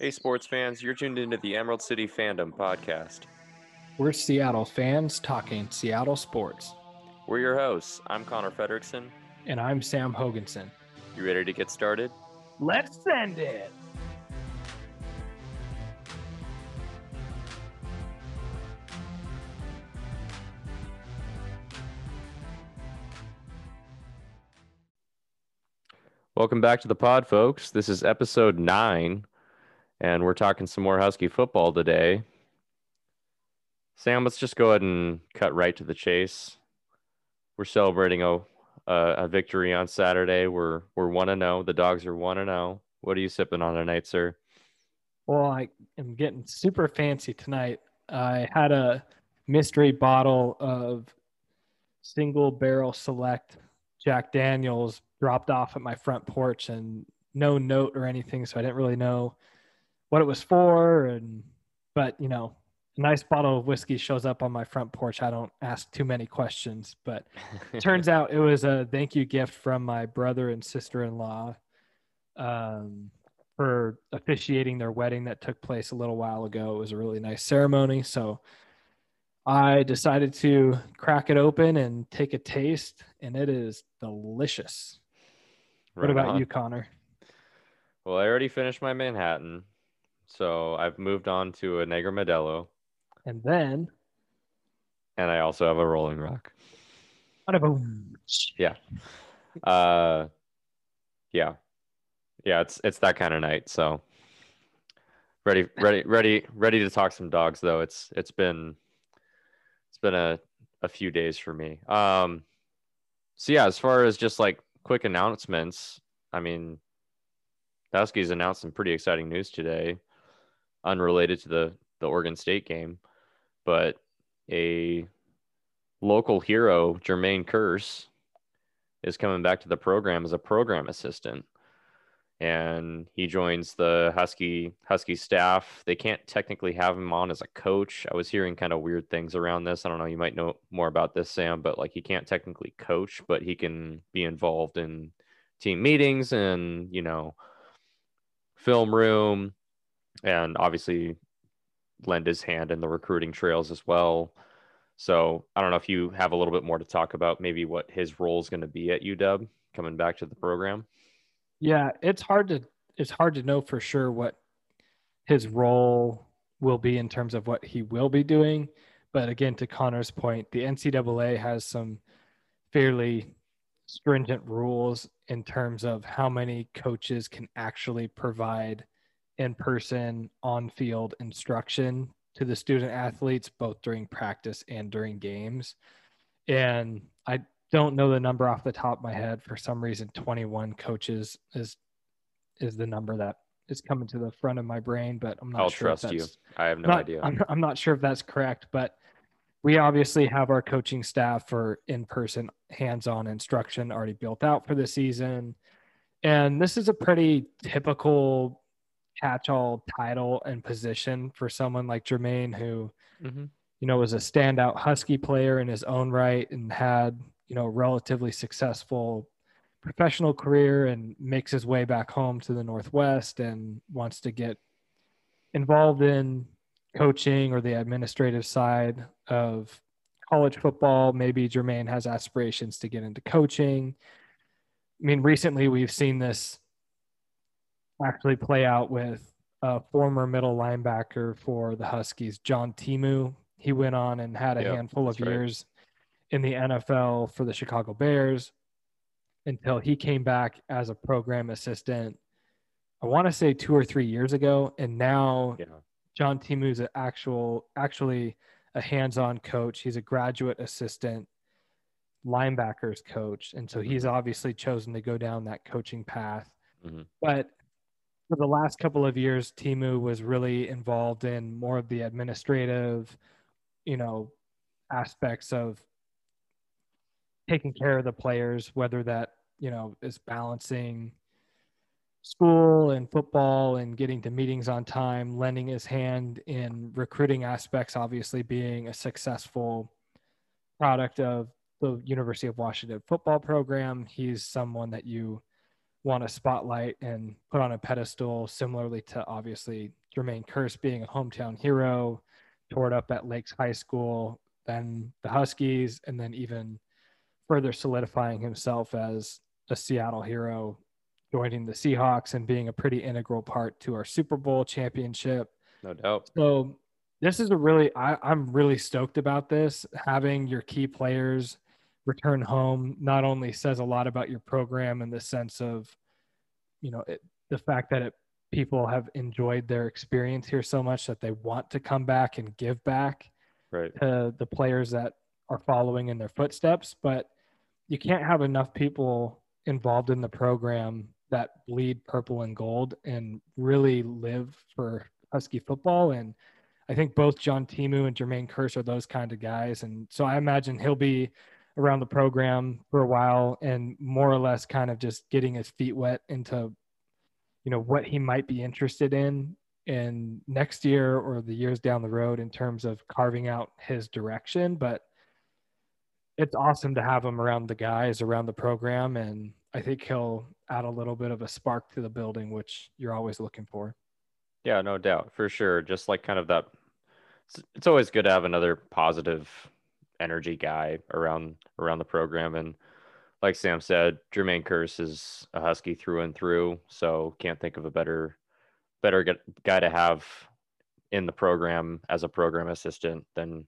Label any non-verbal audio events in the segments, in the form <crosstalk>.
Hey, sports fans, you're tuned into the Emerald City Fandom podcast. We're Seattle fans talking Seattle sports. We're your hosts. I'm Connor Frederickson. And I'm Sam Hoganson. You ready to get started? Let's send it. Welcome back to the pod, folks. This is episode nine, and we're talking some more Husky football today. Sam, let's just go ahead and cut right to the chase. We're celebrating a a, a victory on Saturday. We're we're one and zero. The dogs are one and zero. What are you sipping on tonight, sir? Well, I am getting super fancy tonight. I had a mystery bottle of single barrel select Jack Daniels dropped off at my front porch and no note or anything, so I didn't really know what it was for. And but you know, a nice bottle of whiskey shows up on my front porch. I don't ask too many questions, but <laughs> turns out it was a thank you gift from my brother and sister in law um, for officiating their wedding that took place a little while ago. It was a really nice ceremony, so. I decided to crack it open and take a taste, and it is delicious. Right what about on. you, Connor? Well, I already finished my Manhattan, so I've moved on to a Negra Modelo. And then, and I also have a Rolling Rock. Yeah. Uh, yeah, yeah. It's it's that kind of night. So ready, ready, ready, ready to talk some dogs. Though it's it's been it's been a a few days for me. Um, so yeah, as far as just like quick announcements. I mean, Huskies announced some pretty exciting news today, unrelated to the the Oregon State game, but a local hero, Jermaine Kearse, is coming back to the program as a program assistant and he joins the Husky Husky staff. They can't technically have him on as a coach. I was hearing kind of weird things around this. I don't know, you might know more about this, Sam, but like he can't technically coach, but he can be involved in team meetings and, you know, film room and obviously lend his hand in the recruiting trails as well. So I don't know if you have a little bit more to talk about maybe what his role is going to be at UW coming back to the program. Yeah, it's hard to it's hard to know for sure what his role will be in terms of what he will be doing. But again, to Connor's point, the NCAA has some fairly stringent rules in terms of how many coaches can actually provide in person, on field instruction to the student athletes, both during practice and during games. And I don't know the number off the top of my head. For some reason, 21 coaches is is the number that is coming to the front of my brain, but I'm not I'll sure. trust you. I have no not, idea. I'm, I'm not sure if that's correct, but we obviously have our coaching staff for in-person hands-on instruction already built out for the season. And this is a pretty typical catch-all title and position for someone like Jermaine who mm-hmm. you know was a standout husky player in his own right and had you know, relatively successful professional career and makes his way back home to the Northwest and wants to get involved in coaching or the administrative side of college football. Maybe Jermaine has aspirations to get into coaching. I mean, recently we've seen this actually play out with a former middle linebacker for the Huskies, John Timu. He went on and had a yep, handful of years in the NFL for the Chicago Bears until he came back as a program assistant. I want to say two or three years ago, and now yeah. John Timu's an actual, actually a hands-on coach. He's a graduate assistant linebackers coach, and so he's mm-hmm. obviously chosen to go down that coaching path. Mm-hmm. But for the last couple of years, Timu was really involved in more of the administrative, you know, aspects of taking care of the players, whether that, you know, is balancing school and football and getting to meetings on time, lending his hand in recruiting aspects, obviously being a successful product of the University of Washington football program. He's someone that you want to spotlight and put on a pedestal, similarly to obviously Jermaine Kearse being a hometown hero, tore it up at Lakes High School, then the Huskies, and then even further solidifying himself as a Seattle hero, joining the Seahawks and being a pretty integral part to our Super Bowl championship. No doubt. So this is a really I, I'm really stoked about this. Having your key players return home not only says a lot about your program in the sense of, you know, it, the fact that it, people have enjoyed their experience here so much that they want to come back and give back right. to the players that are following in their footsteps, but you can't have enough people involved in the program that bleed purple and gold and really live for Husky football. And I think both John Timu and Jermaine Kearse are those kind of guys. And so I imagine he'll be around the program for a while and more or less kind of just getting his feet wet into, you know, what he might be interested in in next year or the years down the road in terms of carving out his direction. But it's awesome to have him around the guys around the program. And I think he'll add a little bit of a spark to the building, which you're always looking for. Yeah, no doubt, for sure. Just like kind of that. It's, always good to have another positive energy guy around around the program, and like Sam said, Jermaine Kearse is a Husky through and through. So can't think of a better better guy to have in the program as a program assistant than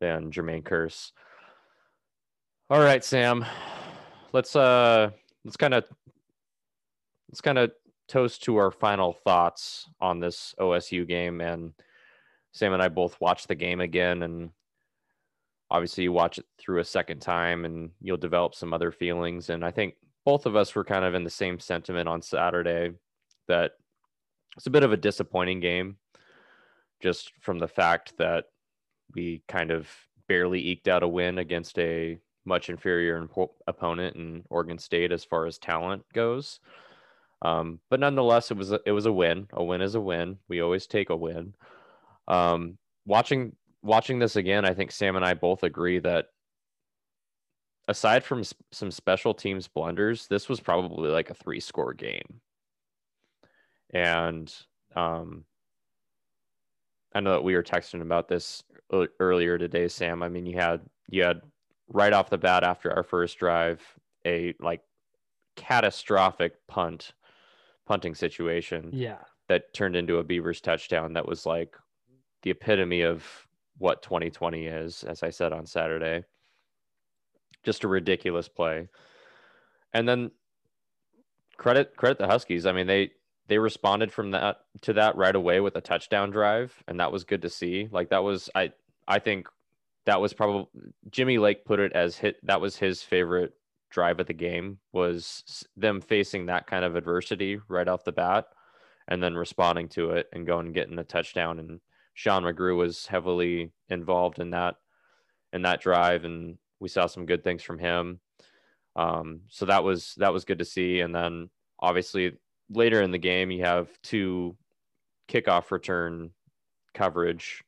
than Jermaine Kearse. All right, Sam. Let's uh let's kind of let's kind of toast to our final thoughts on this OSU game. And Sam and I both watched the game again, and obviously you watch it through a second time, and you'll develop some other feelings. And I think both of us were kind of in the same sentiment on Saturday that it's a bit of a disappointing game, just from the fact that we kind of barely eked out a win against a much inferior opponent in Oregon State as far as talent goes. Um, but nonetheless, it was a, it was a win. A win is a win. We always take a win. Um, watching watching this again, I think Sam and I both agree that aside from some special teams blunders, this was probably like a three score game. And um, I know that we were texting about this earlier today, Sam. I mean, you had you had right off the bat after our first drive a like catastrophic punt punting situation. Yeah. That turned into a Beavers touchdown that was like the epitome of what 2020 is, as I said on Saturday. Just a ridiculous play. And then credit credit the Huskies. I mean, they they responded from that to that right away with a touchdown drive, and that was good to see. Like that was I I think that was probably Jimmy Lake put it as hit that was his favorite drive of the game was them facing that kind of adversity right off the bat and then responding to it and going and getting a touchdown and Sean McGrew was heavily involved in that in that drive and we saw some good things from him. Um, so that was that was good to see. And then obviously later in the game you have two kickoff return coverage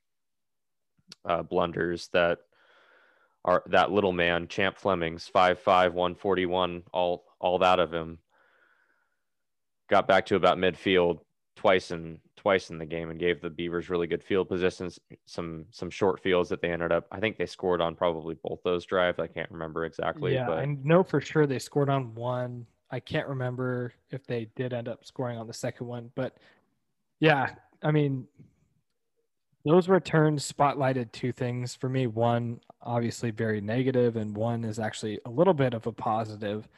uh, blunders that are that little man, Champ Flemings, 5'5, 141, all all that of him. Got back to about midfield twice in twice in the game and gave the Beavers really good field positions, some some short fields that they ended up. I think they scored on probably both those drives. I can't remember exactly. Yeah, but... I know for sure they scored on one. I can't remember if they did end up scoring on the second one, but yeah, I mean, those returns spotlighted two things for me. One, obviously very negative, and one is actually a little bit of a positive.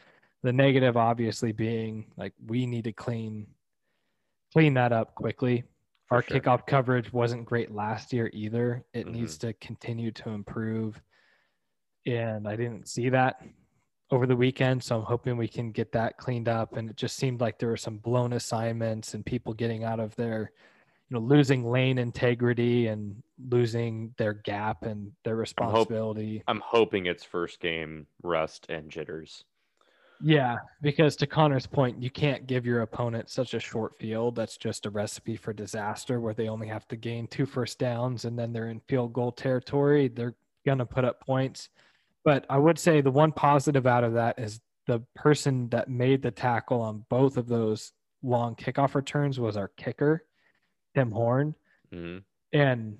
The negative, obviously, being like we need to clean clean that up quickly. For Our sure. kickoff coverage wasn't great last year either. It mm-hmm. needs to continue to improve, and I didn't see that over the weekend. So I'm hoping we can get that cleaned up. And it just seemed like there were some blown assignments and people getting out of their you know losing lane integrity and losing their gap and their responsibility. I'm, hope, I'm hoping it's first game rust and jitters. Yeah, because to Connor's point, you can't give your opponent such a short field. That's just a recipe for disaster where they only have to gain two first downs and then they're in field goal territory. They're going to put up points. But I would say the one positive out of that is the person that made the tackle on both of those long kickoff returns was our kicker, Tim Horn. Mhm. And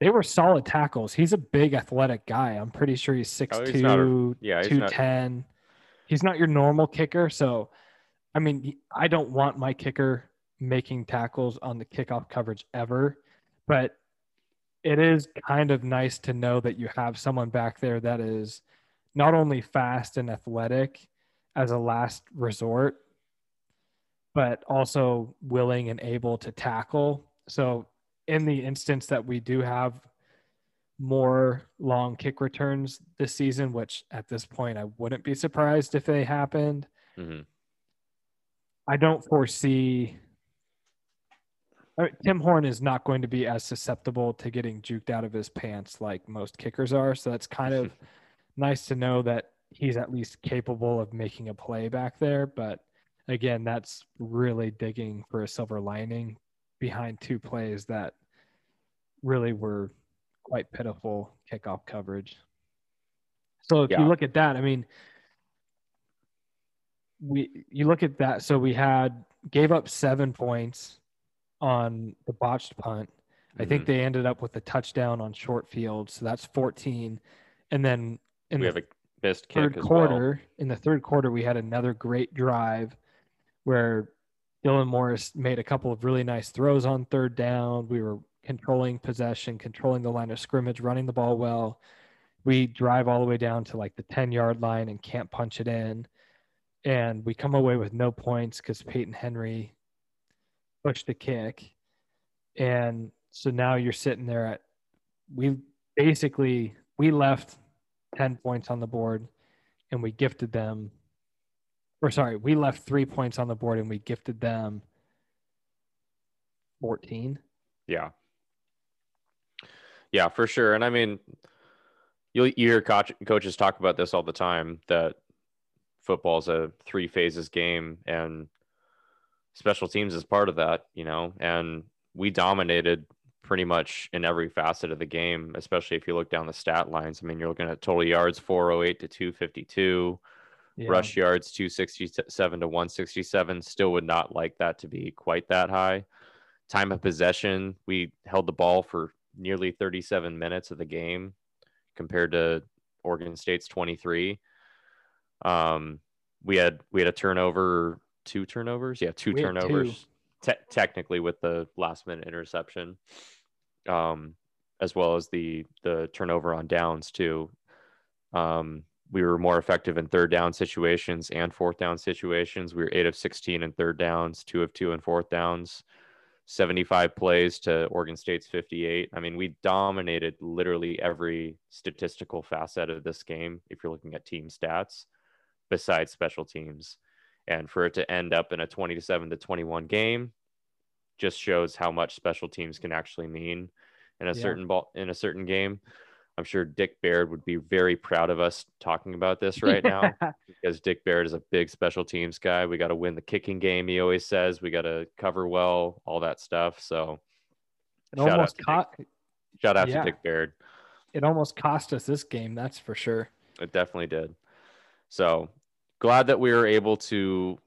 they were solid tackles. He's a big athletic guy. I'm pretty sure he's 6'2, Oh, he's a- yeah, he's not- 210. He's not your normal kicker. So, I mean, I don't want my kicker making tackles on the kickoff coverage ever, but it is kind of nice to know that you have someone back there that is not only fast and athletic as a last resort, but also willing and able to tackle. So, in the instance that we do have more long kick returns this season, which at this point I wouldn't be surprised if they happened, Mhm. I don't foresee. I mean, Tim Horn is not going to be as susceptible to getting juked out of his pants like most kickers are. So that's kind of <laughs> nice to know that he's at least capable of making a play back there. But again, that's really digging for a silver lining behind two plays that really were quite pitiful kickoff coverage. So if Yeah. you look at that, I mean, we you look at that. So we had gave up seven points on the botched punt. I think Mhm. they ended up with a touchdown on short field, so that's 14. And then in we the have a missed third kick as well. quarter, in the third quarter, we had another great drive where Dylan Morris made a couple of really nice throws on third down. We were controlling possession, controlling the line of scrimmage, running the ball well. We drive all the way down to like the 10 yard line and can't punch it in. And we come away with no points because Peyton Henry pushed the kick. And so now you're sitting there at, we basically, we left 10 points on the board and we gifted them or sorry we left three points on the board and we gifted them 14 Yeah. Yeah, for sure. And I mean, you'll you hear coach, coaches talk about this all the time that football's a three phases game and special teams is part of that, you know, and we dominated pretty much in every facet of the game, especially if you look down the stat lines. I mean, you're looking at total yards 408 to 252, yeah. rush yards 267 to 167. Still would not like that to be quite that high. Time of possession, we held the ball for nearly 37 minutes of the game compared to Oregon State's 23. Um, we had we had a turnover, two turnovers, yeah, two We had two. turnovers. Te- technically, with the last minute interception, um, as well as the the turnover on downs too. Um, we were more effective in third down situations and fourth down situations. We were eight of 16 in third downs, two of two in fourth downs, 75 plays to Oregon State's 58. I mean, we dominated literally every statistical facet of this game if you're looking at team stats besides special teams. And for it to end up in a 20 to 7 to 21 game just shows how much special teams can actually mean in a Yeah. certain ball in a certain game. I'm sure Dick Baird would be very proud of us talking about this right now <laughs> because Dick Baird is a big special teams guy. We got to win the kicking game. He always says we got to cover well, all that stuff. So it Shout out almost to cost shout out Yeah. to Dick Baird. it almost cost us this game that's for sure It definitely did. So glad that we were able to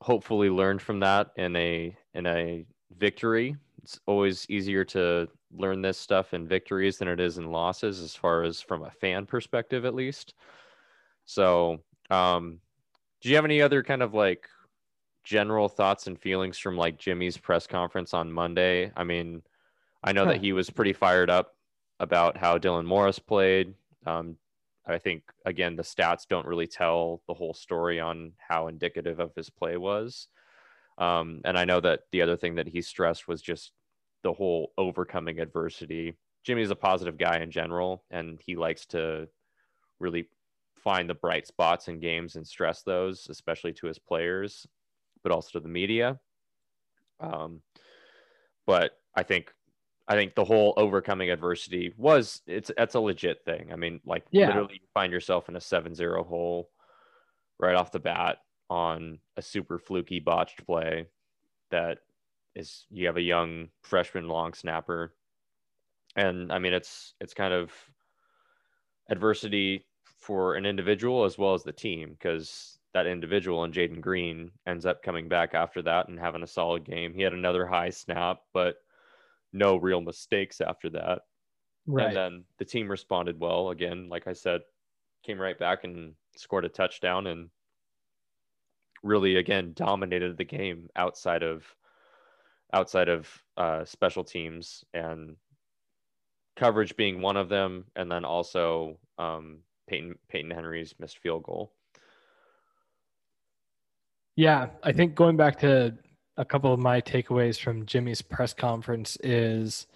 hopefully learn from that in a in a victory. It's always easier to learn this stuff in victories than it is in losses, as far as from a fan perspective, at least. So, um, do you have any other kind of like general thoughts and feelings from like Jimmy's press conference on Monday? I mean, I know Huh. that he was pretty fired up about how Dylan Morris played. Um, I think again the stats don't really tell the whole story on how indicative of his play was. Um, and I know that the other thing that he stressed was just the whole overcoming adversity. Jimmy's a positive guy in general, and he likes to really find the bright spots in games and stress those, especially to his players, but also to the media. Um, but I think I think the whole overcoming adversity was it's that's a legit thing. I mean, like Yeah. literally you find yourself in a 7-0 hole right off the bat on a super fluky botched play that is you have a young freshman long snapper. And I mean it's it's kind of adversity for an individual as well as the team because that individual and Jaden Green ends up coming back after that and having a solid game. He had another high snap, but no real mistakes after that. Right. And then the team responded well again. Like I said, came right back and scored a touchdown and really again dominated the game outside of outside of uh, special teams and coverage being one of them, and then also um, Peyton Peyton Henry's missed field goal. Yeah, I think going back to a couple of my takeaways from Jimmy's press conference is,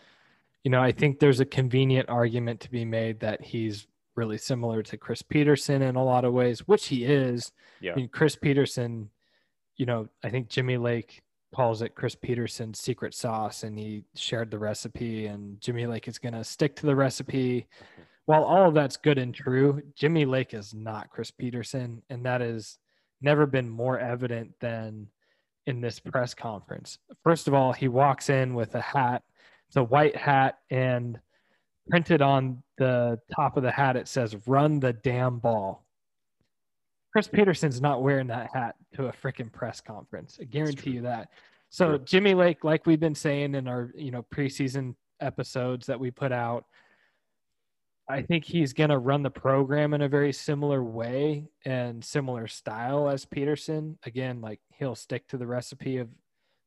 you know, I think there's a convenient argument to be made that he's really similar to Chris Petersen in a lot of ways, which he is. Yeah. I mean, Chris Petersen, you know, I think Jimmy Lake calls it Chris Petersen's secret sauce and he shared the recipe and Jimmy Lake is going to stick to the recipe. While all of that's good and true, Jimmy Lake is not Chris Petersen, and that has never been more evident than in this press conference. First of all, he walks in with a hat. It's a white hat and printed on the top of the hat it says run the damn ball. Chris Petersen's not wearing that hat to a freaking press conference. I guarantee you that. So Jimmy Lake, like we've been saying in our you know preseason episodes that we put out, I think he's gonna run the program in a very similar way and similar style as Petersen. Again, like he'll stick to the recipe of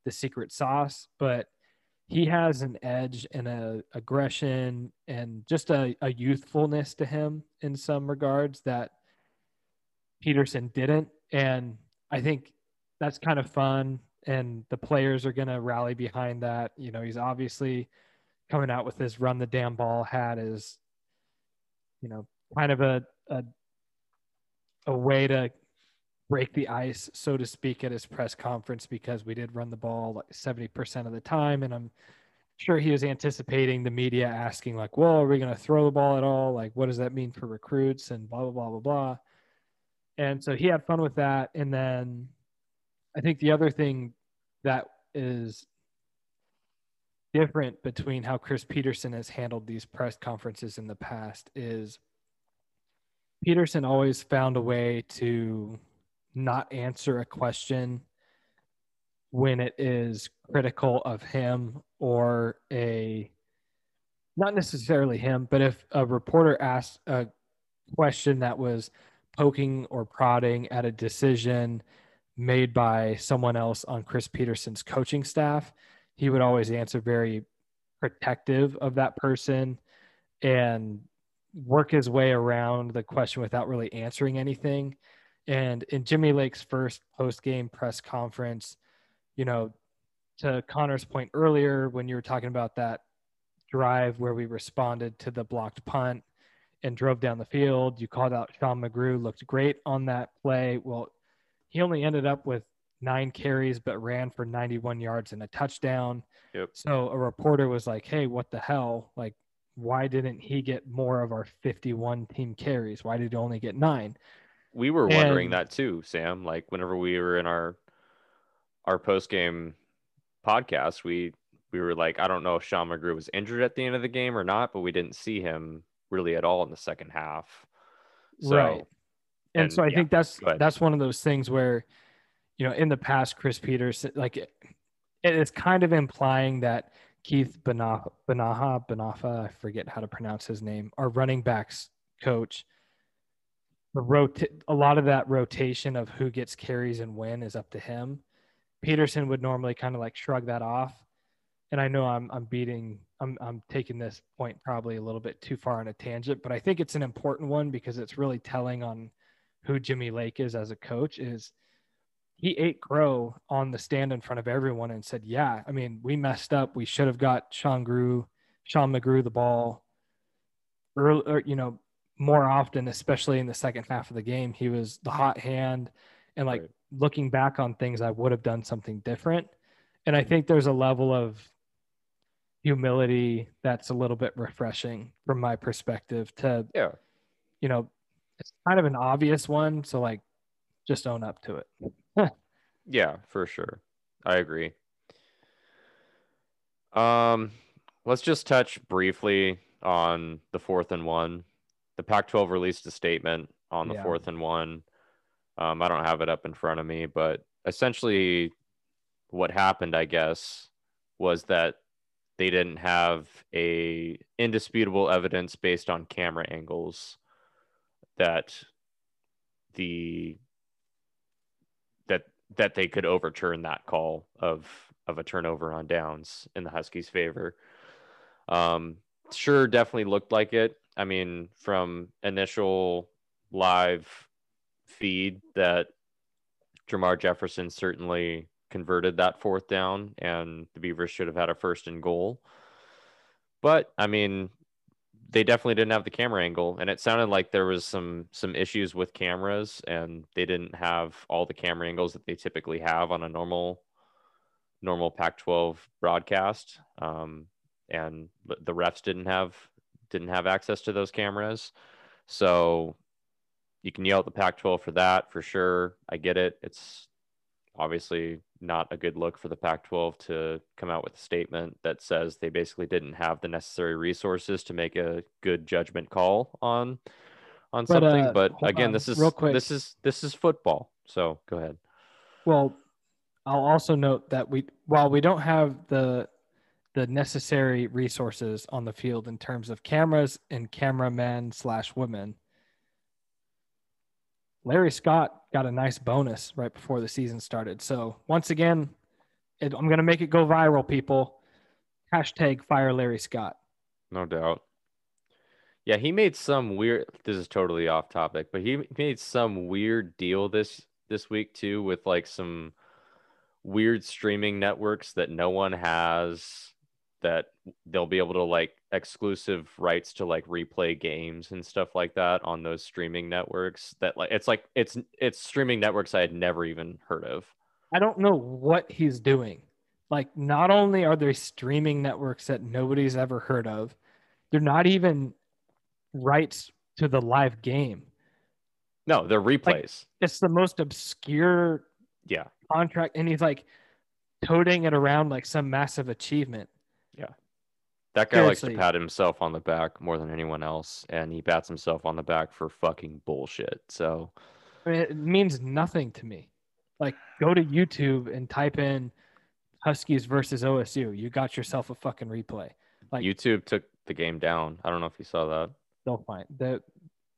the secret sauce, but he has an edge and a aggression and just a, a youthfulness to him in some regards that Petersen didn't. And I think that's kind of fun. And the players are going to rally behind that. You know, he's obviously coming out with this run the damn ball hat is, you know, kind of a, a, a way to break the ice, so to speak, at his press conference because we did run the ball like 70% of the time. And I'm sure he was anticipating the media asking, like, well, are we going to throw the ball at all? Like, what does that mean for recruits and blah, blah, blah, blah, blah. And so he had fun with that. And then I think the other thing that is different between how Chris Petersen has handled these press conferences in the past is Petersen always found a way to not answer a question when it is critical of him or a not necessarily him, but if a reporter asked a question that was poking or prodding at a decision made by someone else on Chris Petersen's coaching staff, he would always answer very protective of that person and work his way around the question without really answering anything. And in Jimmy Lake's first post game press conference, you know, to Connor's point earlier, when you were talking about that drive where we responded to the blocked punt and drove down the field. You called out Sean McGrew, looked great on that play. Well, he only ended up with nine carries, but ran for 91 yards and a touchdown. Yep. So a reporter was like, Hey, what the hell? Like, why didn't he get more of our 51 team carries? Why did he only get nine? We were wondering and, that too, Sam. Like, whenever we were in our our post game podcast, we we were like, I don't know if Sean McGrew was injured at the end of the game or not, but we didn't see him really at all in the second half. So, right. And, and so I yeah, think that's that's one of those things where, you know, in the past, Chris Peters, like it, it is kind of implying that Keith Banaha, Banaha, Banafa, I forget how to pronounce his name, our running backs coach. The rota- a lot of that rotation of who gets carries and when is up to him. Petersen would normally kind of like shrug that off and I know I'm I'm beating I'm I'm taking this point probably a little bit too far on a tangent, but I think it's an important one because it's really telling on who Jimmy Lake is as a coach is he ate crow on the stand in front of everyone and said, Yeah, I mean, we messed up. We should have got Sean Grew, Sean McGrew the ball early, or, you know, more often, especially in the second half of the game. He was the hot hand. And like right. looking back on things, I would have done something different. And I think there's a level of humility that's a little bit refreshing from my perspective to yeah. you know it's kind of an obvious one so like just own up to it. <laughs> Yeah for sure. I agree. Um let's just touch briefly on the fourth and one. The Pac-12 released a statement on the Yeah. fourth and one. Um, I don't have it up in front of me, but essentially, what happened, I guess, was that they didn't have a indisputable evidence based on camera angles that the that that they could overturn that call of of a turnover on downs in the Huskies' favor. Um, sure, definitely looked like it. I mean, from initial live feed, that Jermar Jefferson certainly converted that fourth down, and the Beavers should have had a first and goal. But I mean, they definitely didn't have the camera angle, and it sounded like there was some some issues with cameras, and they didn't have all the camera angles that they typically have on a normal normal Pac-12 broadcast. Um, and the refs didn't have didn't have access to those cameras, so you can yell at the Pac-12 for that for sure. I get it. It's obviously not a good look for the Pac-12 to come out with a statement that says they basically didn't have the necessary resources to make a good judgment call on on But, something. uh, but again, on, this is real quick. this is this is football. So go ahead. Well, I'll also note that we while we don't have the the necessary resources on the field in terms of cameras and cameramen slash women, Larry Scott got a nice bonus right before the season started. So once again, it, I'm gonna make it go viral, people. Hashtag fire Larry Scott. No doubt. Yeah, he made some weird this is totally off topic, but he made some weird deal this this week too with like some weird streaming networks that no one has that they'll be able to like exclusive rights to like replay games and stuff like that on those streaming networks that like it's like it's it's streaming networks I had never even heard of. I don't know what he's doing. Like, not only are there streaming networks that nobody's ever heard of, they're not even rights to the live game. No, they're replays. It's the most obscure yeah. contract, and he's like toting it around like some massive achievement. That guy likes to pat himself on the back more than anyone else, and he bats himself on the back for fucking bullshit. So I mean, it means nothing to me. Like, go to YouTube and type in Huskies versus OSU. You got yourself a fucking replay. Like- YouTube took the game down. I don't know if you saw that. They'll find the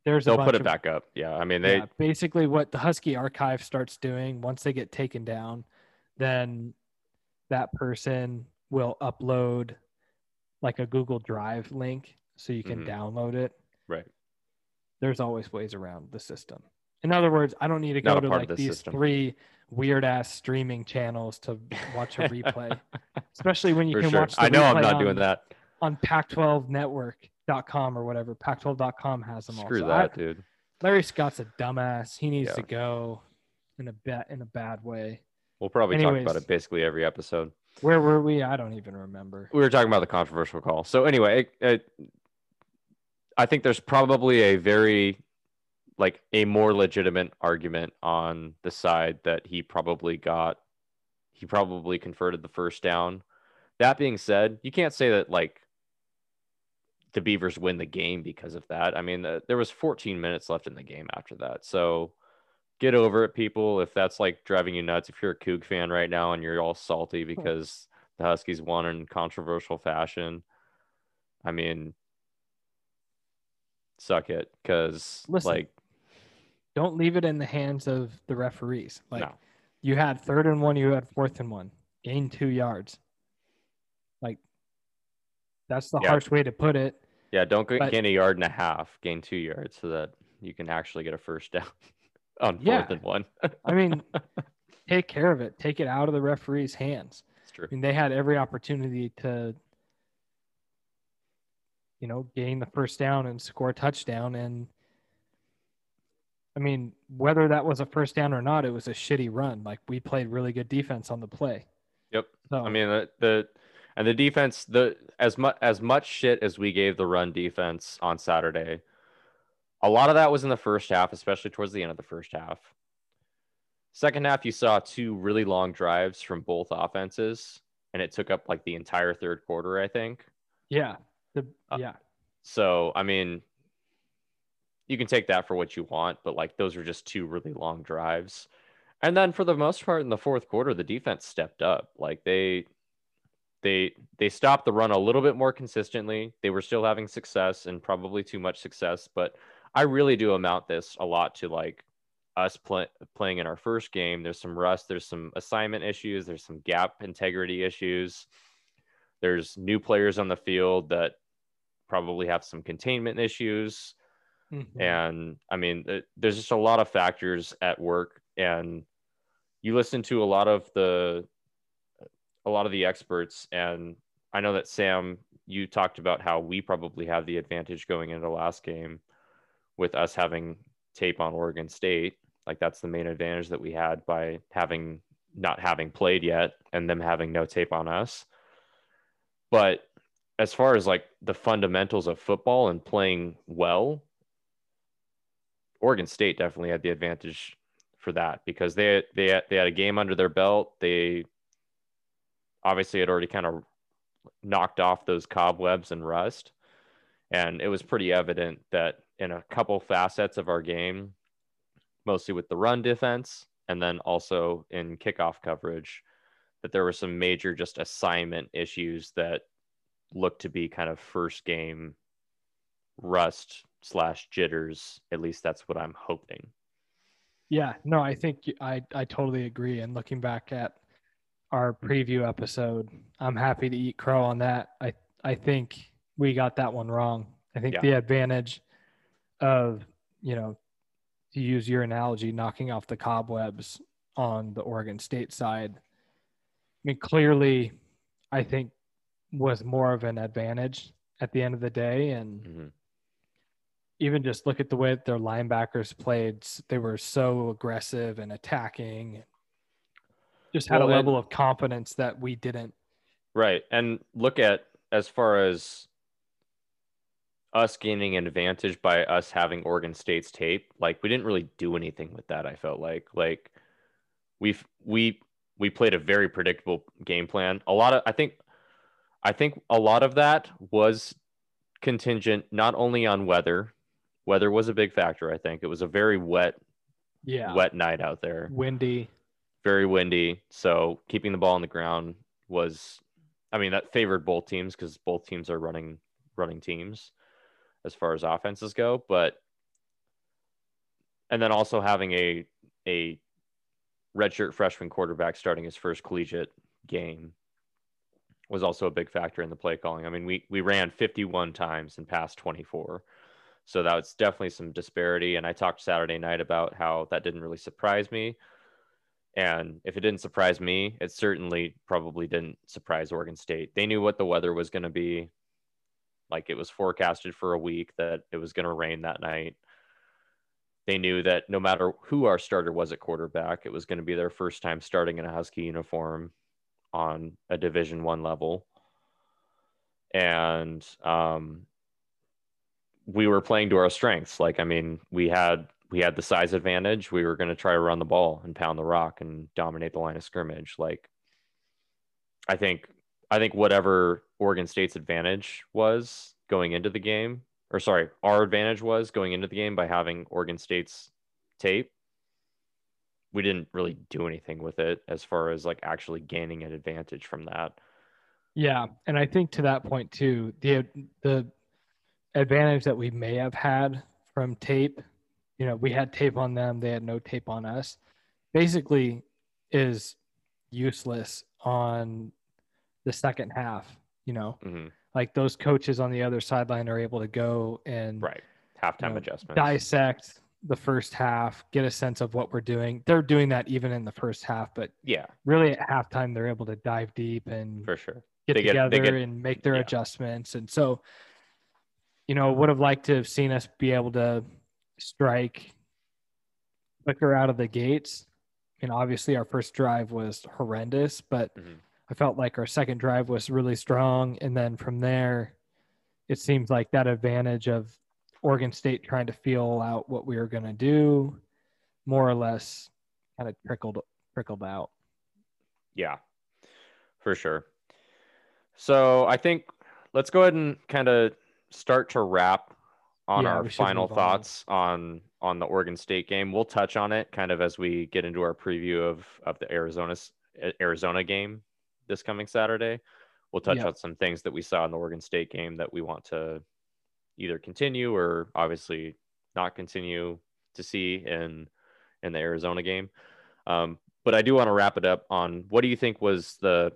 there's They'll put it of- back up. Yeah, I mean they. yeah, basically what the Husky archive starts doing once they get taken down, then that person will upload like a Google Drive link so you can Mhm. download it. Right. There's always ways around the system. In other words, I don't need to go to like the these system. three weird ass streaming channels to watch a <laughs> replay, especially when you For can sure. watch. I know I'm not on, doing that. on Pac12network.com or whatever. Pac12.com has them all. Screw So that, I- dude. Larry Scott's a dumbass. He needs Yeah. to go in a bad in a bad way. We'll probably talk about it basically every episode. Where were we? I don't even remember. We were talking about the controversial call. So anyway, it, it, I think there's probably a very like a more legitimate argument on the side that he probably got he probably converted the first down. That being said, you can't say that like the Beavers win the game because of that. I mean, the, there was 14 minutes left in the game after that. So get over it, people. If that's like driving you nuts, if you're a Coug fan right now and you're all salty hmm. because the Huskies won in controversial fashion, I mean, suck it because Listen, like Don't leave it in the hands of the referees. Like no, you had third and one, you had fourth and one, gain two yards. Like that's the Yeah. harsh way to put it. yeah, don't but- gain a yard and a half, gain two yards so that you can actually get a first down <laughs> on fourth Yeah. and one. I mean, <laughs> take care of it. Take it out of the referees' hands. it's true. I mean, they had every opportunity to, you know, gain the first down and score a touchdown. And I mean, whether that was a first down or not, it was a shitty run. Like we played really good defense on the play. Yep. So I mean the, the and the defense the as much as much shit as we gave the run defense on Saturday, a lot of that was in the first half, especially towards the end of the first half. Second half, you saw two really long drives from both offenses, and it took up like the entire third quarter, I think. yeah, the Uh, yeah, So I mean, you can take that for what you want, but like those are just two really long drives. And then for the most part in the fourth quarter, the defense stepped up. Like they they they stopped the run a little bit more consistently. They were still having success and probably too much success, but I really do amount this a lot to like us play, playing in our first game. There's some rust, there's some assignment issues, there's some gap integrity issues. There's new players on the field that probably have some containment issues. Mm-hmm. And I mean, there's just a lot of factors at work. And you listen to a lot of the a lot of the experts, and I know that Sam, you talked about how we probably have the advantage going into the last game with us having tape on Oregon State. Like that's the main advantage that we had by having not having played yet and them having no tape on us. But as far as like the fundamentals of football and playing well, Oregon State definitely had the advantage for that because they they they had a game under their belt. They obviously had already kind of knocked off those cobwebs and rust, and it was pretty evident that in a couple facets of our game, mostly with the run defense and then also in kickoff coverage, that there were some major just assignment issues that looked to be kind of first game rust slash jitters. At least that's what I'm hoping. Yeah, no, I think I I totally agree. And looking back at our preview episode, I'm happy to eat crow on that. I I think we got that one wrong. I think yeah. the advantage of you know to use your analogy, knocking off the cobwebs on the Oregon State side. I mean, clearly, I think was more of an advantage at the end of the day, and. Mm-hmm even just look at the way that their linebackers played. They were so aggressive and attacking. Just had well, a level and, of confidence that we didn't. Right. And look at as far as us gaining an advantage by us having Oregon State's tape, like we didn't really do anything with that, I felt like. Like we've we we played a very predictable game plan. A lot of I think I think a lot of that was contingent not only on weather Weather was a big factor, I think. It was a very wet, yeah, wet night out there. Windy. Very windy. So keeping the ball on the ground was I mean, that favored both teams because both teams are running running teams as far as offenses go. But and then also having a a redshirt freshman quarterback starting his first collegiate game was also a big factor in the play calling. I mean, we we ran 51 times and passed 24. So that was definitely some disparity. And I talked Saturday night about how that didn't really surprise me. And if it didn't surprise me, it certainly probably didn't surprise Oregon State. They knew what the weather was going to be. Like it was forecasted for a week that it was going to rain that night. They knew that no matter who our starter was at quarterback, it was going to be their first time starting in a Husky uniform on a Division One level. And um, we were playing to our strengths. Like, I mean, we had we had the size advantage. We were going to try to run the ball and pound the rock and dominate the line of scrimmage. Like, I think I think whatever Oregon State's advantage was going into the game, or sorry, our advantage was going into the game by having Oregon State's tape. We didn't really do anything with it as far as like actually gaining an advantage from that. Yeah, and I think to that point too, the the advantage that we may have had from tape, you know, we had tape on them, they had no tape on us, basically is useless on the second half, you know. Mm-hmm. Like those coaches on the other sideline are able to go and right halftime you know, adjustments, dissect the first half, get a sense of what we're doing. They're doing that even in the first half, but yeah, really at halftime they're able to dive deep and for sure get they together get, get, and make their yeah. adjustments. And so you know, would have liked to have seen us be able to strike quicker out of the gates. And obviously, our first drive was horrendous, but mm-hmm. I felt like our second drive was really strong. And then from there, it seems like that advantage of Oregon State trying to feel out what we were going to do, more or less, kind of trickled trickled out. Yeah, for sure. So I think let's go ahead and kind of start to wrap on Yeah, our final thoughts on on the Oregon State game. We'll touch on it kind of as we get into our preview of of the Arizona Arizona game this coming Saturday. We'll touch on some things that we saw in the Oregon State game that we want to either continue or obviously not continue to see in in the Arizona game. Um, but I do want to wrap it up on what do you think was the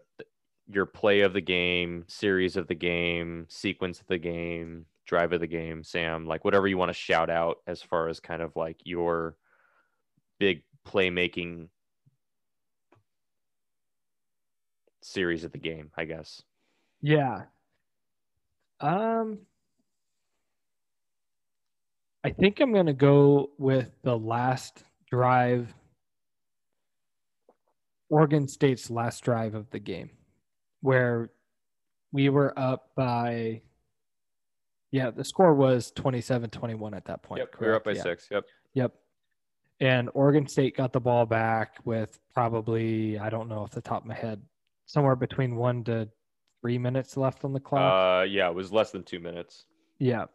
your play of the game, series of the game, sequence of the game, drive of the game, Sam, like whatever you want to shout out as far as kind of like your big playmaking series of the game, I guess. Yeah. Um I think I'm going to go with the last drive Oregon State's last drive of the game where we were up by yeah, the score was 27-21 at that point. Yep, we were up by? Yeah. six. Yep. Yep. And Oregon State got the ball back with probably, I don't know off the top of my head, somewhere between one to three minutes left on the clock. Uh, yeah, it was less than two minutes. yeah.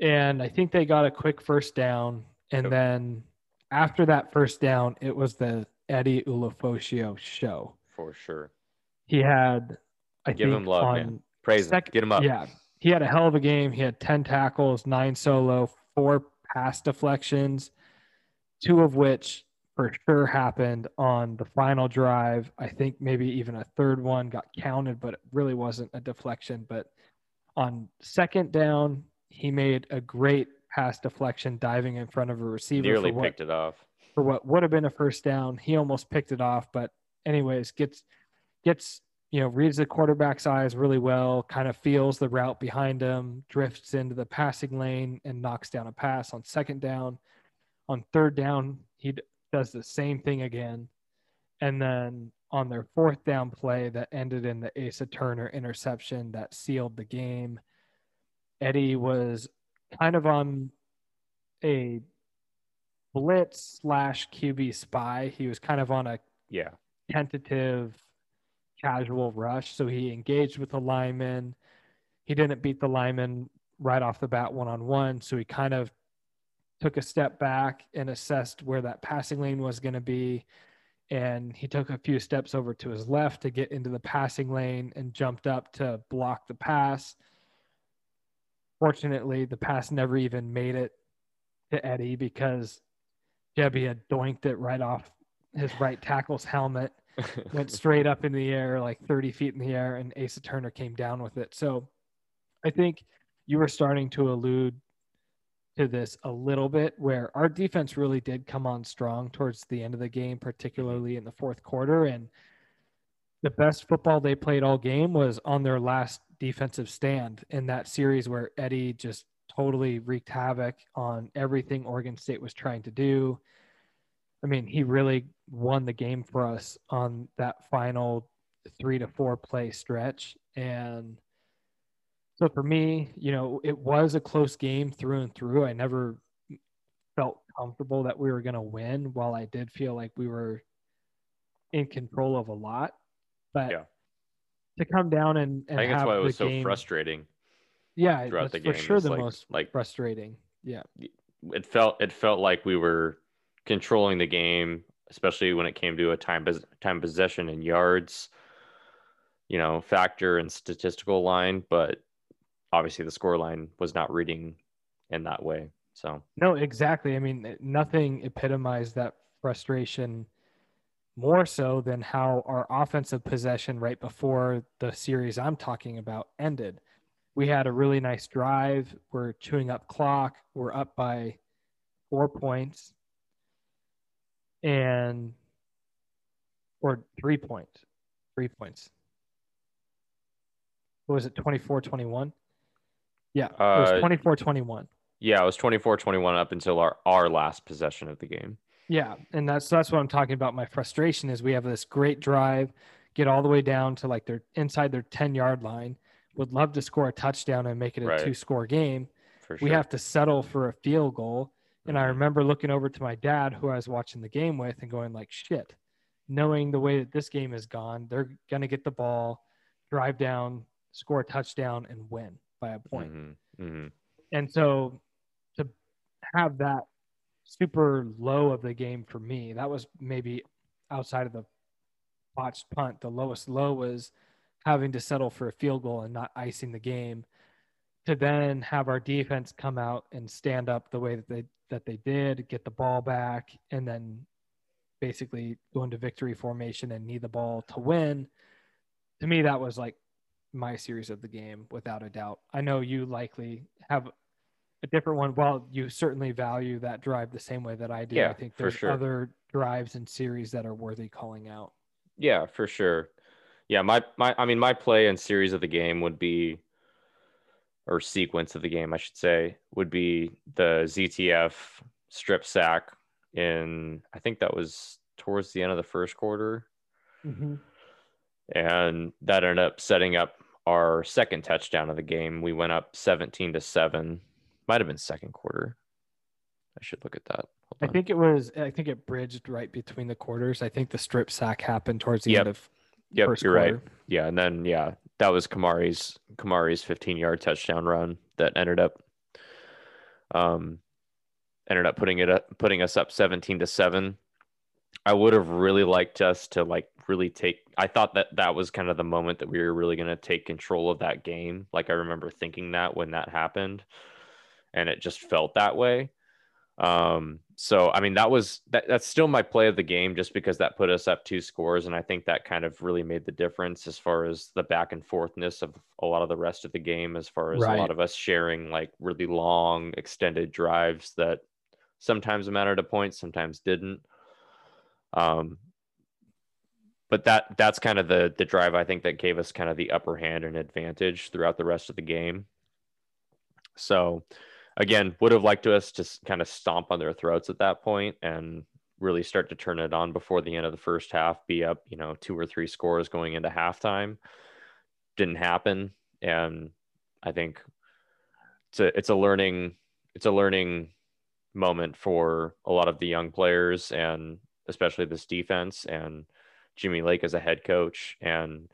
And I think they got a quick first down. And then after that first down, it was the Eddie Ulofoshio show. For sure. He had, I Give think, him love, man. Praise him. Get him up. Yeah. He had a hell of a game. He had 10 tackles, nine solo, four pass deflections, two of which for sure happened on the final drive. I think maybe even a third one got counted, but it really wasn't a deflection. But on second down, he made a great pass deflection diving in front of a receiver Nearly what, picked it off. for what would have been a first down. He almost picked it off, but anyways, gets gets you know reads the quarterback's eyes really well, kind of feels the route behind him, drifts into the passing lane and knocks down a pass on second down. On third down, he d- does the same thing again. And then on their fourth down play that ended in the Asa Turner interception that sealed the game, Eddie was kind of on a blitz slash QB spy. He was kind of on a Yeah. tentative casual rush. So he engaged with the lineman. He didn't beat the lineman right off the bat one on one. So he kind of took a step back and assessed where that passing lane was going to be. And he took a few steps over to his left to get into the passing lane and jumped up to block the pass. Fortunately, the pass never even made it to Eddie because Jebby had doinked it right off his right tackle's helmet <laughs> went straight up in the air, like 30 feet in the air, and Asa Turner came down with it. So I think you were starting to allude to this a little bit where our defense really did come on strong towards the end of the game, particularly in the fourth quarter. And the best football they played all game was on their last defensive stand in that series where Eddie just totally wreaked havoc on everything Oregon State was trying to do. I mean, he really won the game for us on that final three to four play stretch. And so for me, you know, it was a close game through and through. I never felt comfortable that we were going to win, while I did feel like we were in control of a lot. But Yeah. to come down and, and I think that's why it was so game, frustrating Yeah, throughout the for sure the like, most like frustrating. Yeah. it felt it felt like we were controlling the game, especially when it came to a time time possession and yards, you know, factor and statistical line. But obviously, the score line was not reading in that way. So No, exactly. I mean, nothing epitomized that frustration more so than how our offensive possession right before the series I'm talking about ended. We had a really nice drive. We're chewing up clock. We're up by four points and or three points. Three points. What was it, 24 21? Yeah, it was Uh, 24 21. yeah, it was 24-21 up until our our last possession of the game. Yeah, and that's that's what I'm talking about. My frustration is we have this great drive, get all the way down to like they're inside their 10 yard line. Would love to score a touchdown and make it a Right. two score game. For sure. We have to settle for a field goal. And I Mhm. remember looking over to my dad, who I was watching the game with, and going like, "Shit!" Knowing the way that this game has gone, they're gonna get the ball, drive down, score a touchdown, and win by a point. Mhm, mhm. And so to have that super low of the game for me. That was maybe outside of the botched punt. The lowest low was having to settle for a field goal and not icing the game. To then have our defense come out and stand up the way that they that they did, get the ball back, and then basically go into victory formation and need the ball to win. To me, that was like my series of the game without a doubt. I know you likely have a different one. Well, you certainly value that drive the same way that I do. Yeah, I think there's sure. other drives and series that are worthy calling out. Yeah, for sure. Yeah, my my I mean my play and series of the game would be or sequence of the game, I should say, would be the ZTF strip sack in I think that was towards the end of the first quarter. Mm-hmm. And that ended up setting up our second touchdown of the game. We went up 17 to 7. Might have been second quarter. I should look at that. I think it was. I think it bridged right between the quarters. I think the strip sack happened towards the Yep. end of Yep, first you're right. Yeah, and then yeah, that was Kamari's Kamari's 15 yard touchdown run that ended up um ended up putting it up putting us up 17 to 7. I would have really liked us to like really take I thought that that was kind of the moment that we were really going to take control of that game. Like I remember thinking that when that happened and it just felt that way. Um, so I mean that was that, that's still my play of the game just because that put us up two scores and I think that kind of really made the difference as far as the back and forthness of a lot of the rest of the game as far as a lot of us sharing like really long extended drives that sometimes mattered to points, sometimes didn't. Um but that that's kind of the the drive I think that gave us kind of the upper hand and advantage throughout the rest of the game. So again, would have liked to us to kind of stomp on their throats at that point and really start to turn it on before the end of the first half, be up, you know, two or three scores going into halftime. Didn't happen. And I think it's a it's a learning it's a learning moment for a lot of the young players and especially this defense and Jimmy Lake as a head coach and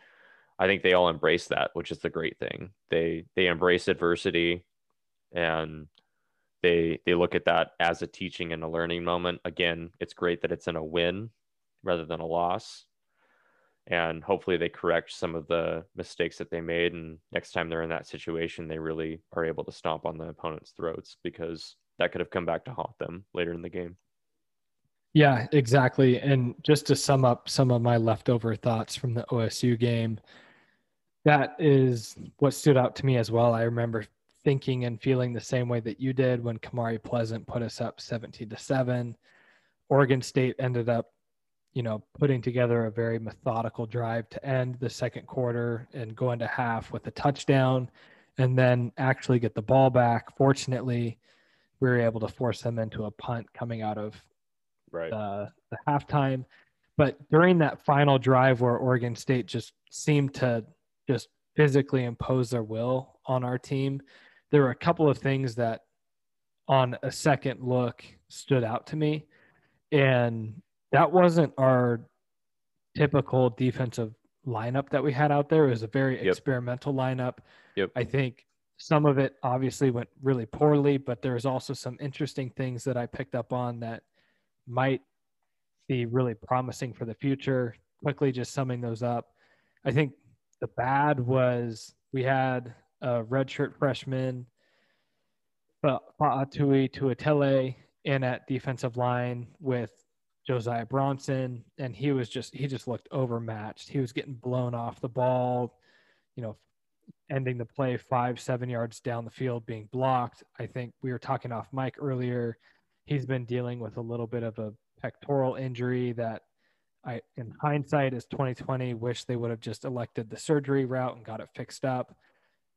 I think they all embrace that, which is the great thing. They they embrace adversity and they they look at that as a teaching and a learning moment. Again, it's great that it's in a win rather than a loss. And hopefully they correct some of the mistakes that they made and next time they're in that situation they really are able to stomp on the opponent's throats because that could have come back to haunt them later in the game. Yeah, exactly. And just to sum up some of my leftover thoughts from the OSU game, that is what stood out to me as well. I remember thinking and feeling the same way that you did when Kamari Pleasant put us up 17 to 7. Oregon State ended up, you know, putting together a very methodical drive to end the second quarter and go into half with a touchdown and then actually get the ball back. Fortunately, we were able to force them into a punt coming out of Right. the, the halftime. But during that final drive where Oregon State just seemed to just physically impose their will on our team, there were a couple of things that on a second look stood out to me. And that wasn't our typical defensive lineup that we had out there. It was a very Yep. experimental lineup. Yep. I think some of it obviously went really poorly, but there's also some interesting things that I picked up on that might be really promising for the future. Quickly, just summing those up. I think the bad was we had a redshirt freshman, Fa'atui Tuitele, in at defensive line with Josiah Bronson, and he was just he just looked overmatched. He was getting blown off the ball, you know, ending the play five, seven yards down the field, being blocked. I think we were talking off mic earlier. He's been dealing with a little bit of a pectoral injury that I, in hindsight, is 2020. Wish they would have just elected the surgery route and got it fixed up.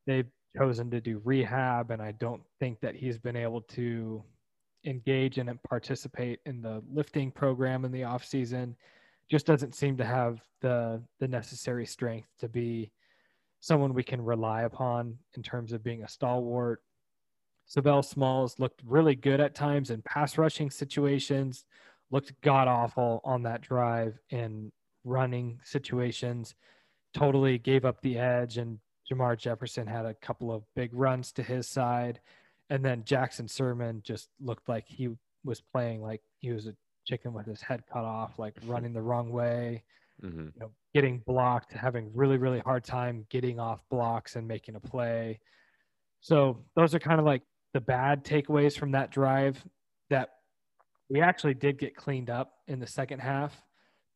They've chosen to do rehab, and I don't think that he's been able to engage and participate in the lifting program in the off season. Just doesn't seem to have the the necessary strength to be someone we can rely upon in terms of being a stalwart. Sav'ell Smalls looked really good at times in pass rushing situations, looked god awful on that drive in running situations, totally gave up the edge. And Jermar Jefferson had a couple of big runs to his side. And then Jackson Sirmon just looked like he was playing like he was a chicken with his head cut off, like <laughs> running the wrong way, Mm-hmm. you know, getting blocked, having really, really hard time getting off blocks and making a play. So those are kind of like the bad takeaways from that drive that we actually did get cleaned up in the second half.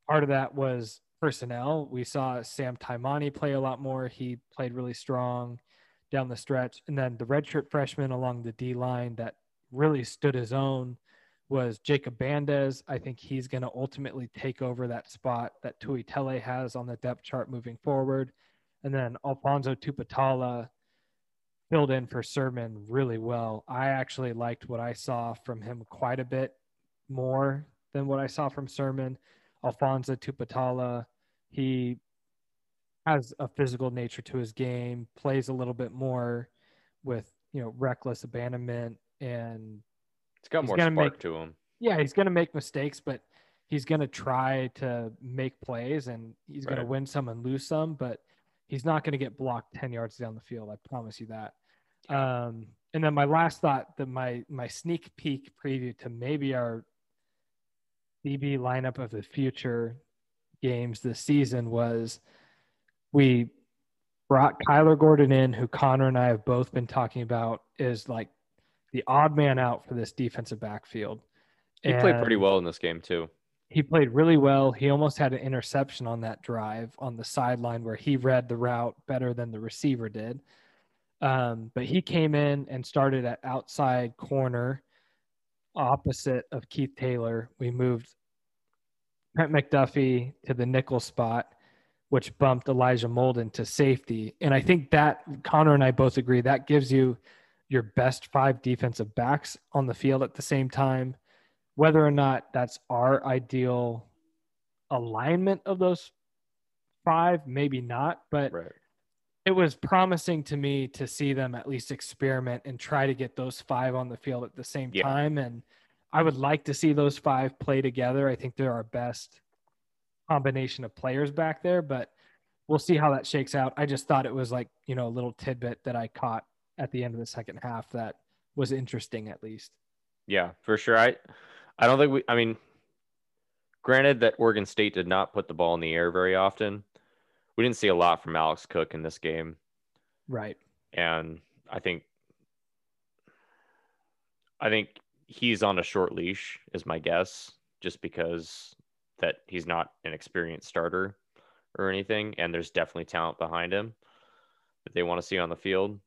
Part of that was personnel. We saw Sam Taimani play a lot more. He played really strong down the stretch. And then the redshirt freshman along the D line that really stood his own was Jacob Bandes. I think he's going to ultimately take over that spot that Tuitele has on the depth chart moving forward. And then Alphonzo Tuputala filled in for Sirmon really well. I actually liked what I saw from him quite a bit more than what I saw from Sirmon. Alphonzo Tuputala, he has a physical nature to his game, plays a little bit more with, you know, reckless abandonment and It's got more spark make- to him. yeah, he's going to make mistakes, but he's going to try to make plays and he's going to win some and lose some, but he's not going to get blocked 10 yards down the field. I promise you that. Um, and then my last thought that my, my sneak peek preview to maybe our DB lineup of the future games this season was we brought Kyler Gordon in, who Connor and I have both been talking about is like the odd man out for this defensive backfield. He played pretty well in this game too. He played really well. He almost had an interception on that drive on the sideline where he read the route better than the receiver did. Um, but he came in and started at outside corner opposite of Keith Taylor. We moved Trent McDuffie to the nickel spot, which bumped Elijah Molden to safety. And I think that Connor and I both agree that gives you your best five defensive backs on the field at the same time. Whether or not that's our ideal alignment of those five, maybe not, but Right. it was promising to me to see them at least experiment and try to get those five on the field at the same Yeah. time. And I would like to see those five play together. I think they're our best combination of players back there, but we'll see how that shakes out. I just thought it was like, you know, a little tidbit that I caught at the end of the second half that was interesting at least. Yeah, for sure. I I don't think we I mean granted that Oregon State did not put the ball in the air very often. We didn't see a lot from Alex Cook in this game. Right. And I think I think he's on a short leash is my guess, just because that he's not an experienced starter or anything, and there's definitely talent behind him that they want to see on the field.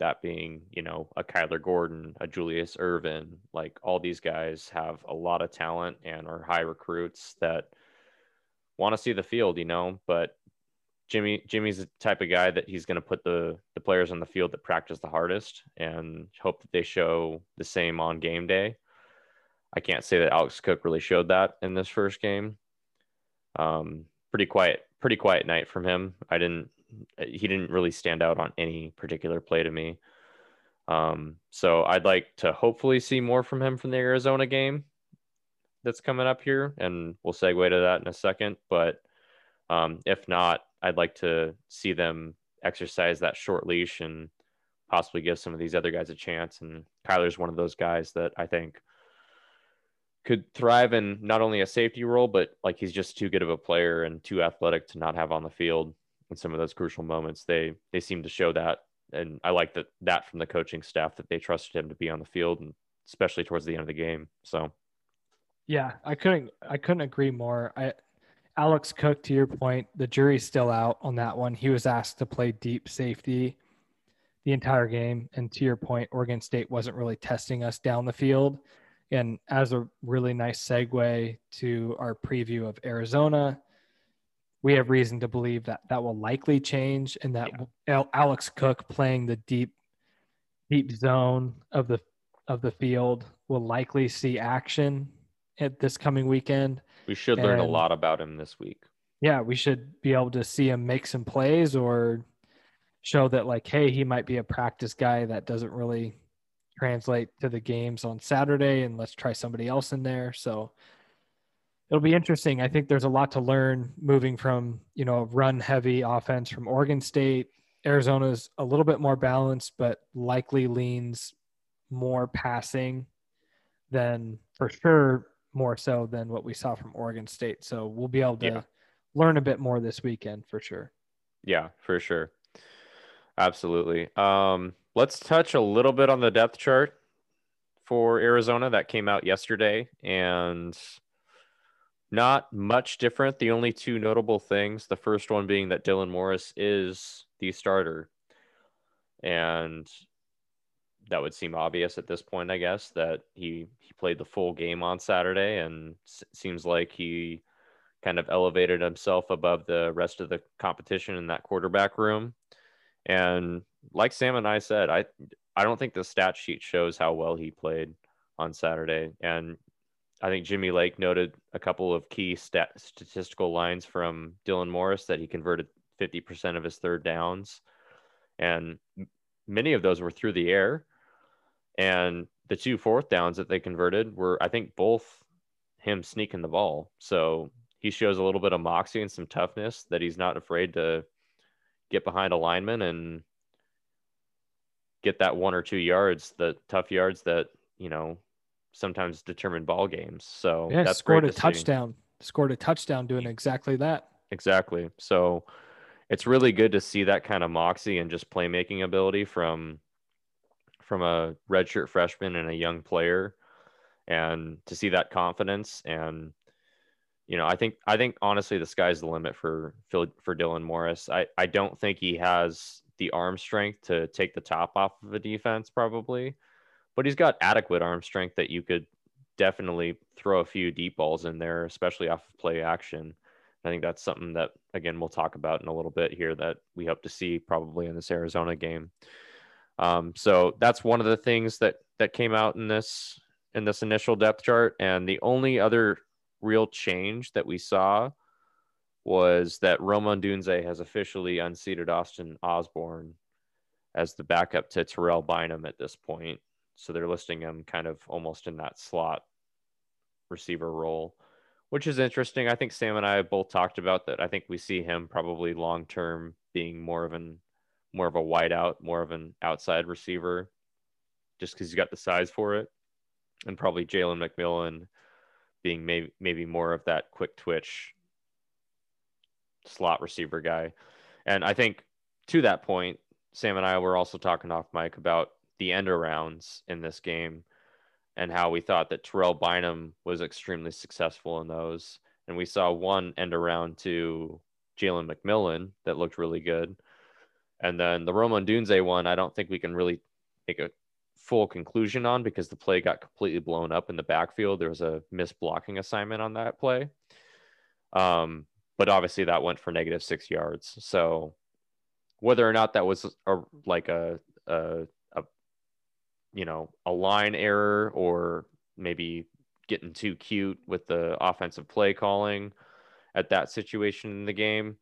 That being, you know, a Kyler Gordon, a Julius Irvin, like all these guys have a lot of talent and are high recruits that want to see the field, you know, but Jimmy Jimmy's the type of guy that he's going to put the the players on the field that practice the hardest and hope that they show the same on game day. I can't say that Alex Cook really showed that in this first game. Um, pretty quiet, pretty quiet night from him. I didn't he didn't really stand out on any particular play to me. Um, so I'd like to hopefully see more from him from the Arizona game that's coming up here, and we'll segue to that in a second. But um, if not, I'd like to see them exercise that short leash and possibly give some of these other guys a chance. And Kyler's one of those guys that I think could thrive in not only a safety role, but like he's just too good of a player and too athletic to not have on the field in some of those crucial moments. They they seem to show that, and I like that that from the coaching staff that they trusted him to be on the field, and especially towards the end of the game. So Yeah, I couldn't I couldn't agree more. I Alex Cook, to your point, the jury's still out on that one. He was asked to play deep safety the entire game. And to your point, Oregon State wasn't really testing us down the field. And as a really nice segue to our preview of Arizona, we have reason to believe that that will likely change and that Al- Alex Cook playing the deep deep zone of the of the field will likely see action at this coming weekend. we should learn a lot about him this week. Yeah, we should be able to see him make some plays or show that like, hey, he might be a practice guy that doesn't really translate to the games on Saturday, and let's try somebody else in there. So it'll be interesting. I think there's a lot to learn moving from you know run heavy offense from Oregon State. Arizona's a little bit more balanced, but likely leans more passing than for sure more so than what we saw from Oregon State. So we'll be able to yeah. learn a bit more this weekend for sure. Yeah, for sure. Absolutely. Um, let's touch a little bit on the depth chart for Arizona that came out yesterday and not much different. The only two notable things, the first one being that Dylan Morris is the starter. And that would seem obvious at this point, I guess, that he he played the full game on Saturday and s- seems like he kind of elevated himself above the rest of the competition in that quarterback room. And like Sam and I said, I I don't think the stat sheet shows how well he played on Saturday. And I think Jimmy Lake noted a couple of key stat statistical lines from Dylan Morris that he converted 50% of his third downs. And many of those were through the air. And the two fourth downs that they converted were, I think, both him sneaking the ball. So he shows a little bit of moxie and some toughness that he's not afraid to get behind a lineman and get that one or two yards, the tough yards that, you know, sometimes determine ball games. So yeah, that's scored a touchdown. See. Scored a touchdown doing exactly that. Exactly. So it's really good to see that kind of moxie and just playmaking ability from from a redshirt freshman and a young player and to see that confidence and you know, I think I think honestly the sky's the limit for for Dylan Morris. I I don't think he has the arm strength to take the top off of a defense probably, but he's got adequate arm strength that you could definitely throw a few deep balls in there, especially off of play action. I think that's something that again we'll talk about in a little bit here that we hope to see probably in this Arizona game. Um, so that's one of the things that that came out in this in this initial depth chart. And the only other real change that we saw was that Rome Odunze has officially unseated Austin Osborne as the backup to Terrell Bynum at this point. So they're listing him kind of almost in that slot receiver role, which is interesting. I think Sam and I both talked about that. I think we see him probably long term being more of an more of a wide out, more of an outside receiver, just because he's got the size for it, and probably Jalen McMillan being maybe maybe more of that quick twitch slot receiver guy. And I think to that point, Sam and I were also talking off mic about the end arounds in this game and how we thought that Terrell Bynum was extremely successful in those. And we saw one end around to Jalen McMillan that looked really good. And then the Rome Odunze one, I don't think we can really make a full conclusion on because the play got completely blown up in the backfield. There was a missed blocking assignment on that play. Um, but obviously that went for negative six yards. So whether or not that was a, like a, a, you know, a line error or maybe getting too cute with the offensive play calling at that situation in the game.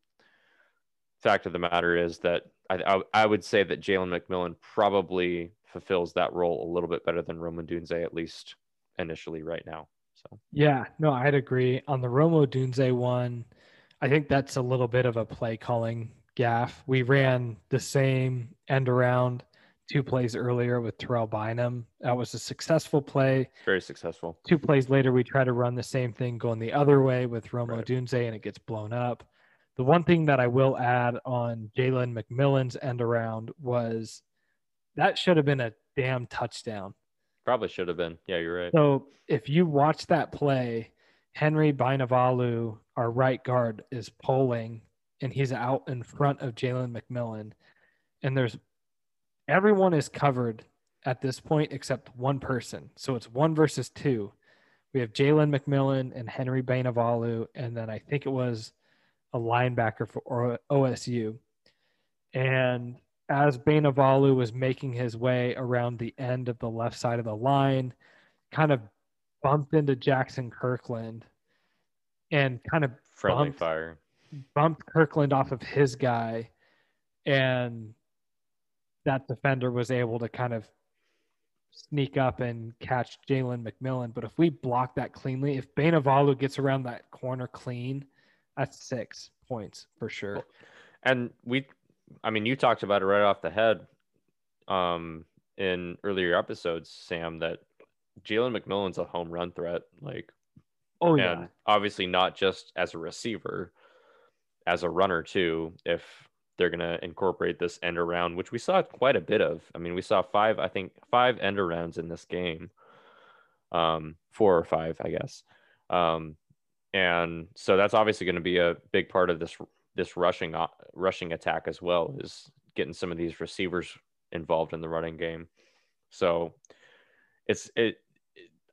Fact of the matter is that I, I, I would say that Jalen McMillan probably fulfills that role a little bit better than Rome Odunze, at least initially right now. So yeah, no, I'd agree on the Romo Odunze one. I think that's a little bit of a play calling gaff. We ran the same end around two plays earlier with Terrell Bynum. That was a successful play. Very successful. Two plays later, we try to run the same thing going the other way with Romo right. Odunze, and it gets blown up. The one thing that I will add on Jalen McMillan's end around was that should have been a damn touchdown. Probably should have been. Yeah, you're right. So if you watch that play, Henry Bainivalu, our right guard, is pulling and he's out in front of Jalen McMillan. And there's everyone is covered at this point except one person. So it's one versus two. We have Jalen McMillan and Henry Bainivalu, and then I think it was a linebacker for OSU. And as Bainivalu was making his way around the end of the left side of the line, kind of bumped into Jackson Kirkland and kind of friendly bumped, fire bumped Kirkland off of his guy, and that defender was able to kind of sneak up and catch Jalen McMillan. But if we block that cleanly, if Bainivalu gets around that corner clean, that's six points for sure. And we I mean, you talked about it right off the head. Um, in earlier episodes, Sam, that Jalen McMillan's a home run threat. Like, Oh and yeah. obviously not just as a receiver, as a runner too. If they're gonna incorporate this end around, which we saw quite a bit of. I mean, we saw five, I think, five end arounds in this game. Um, four or five, I guess. Um, and so that's obviously going to be a big part of this this rushing rushing attack as well is getting some of these receivers involved in the running game. So it's it.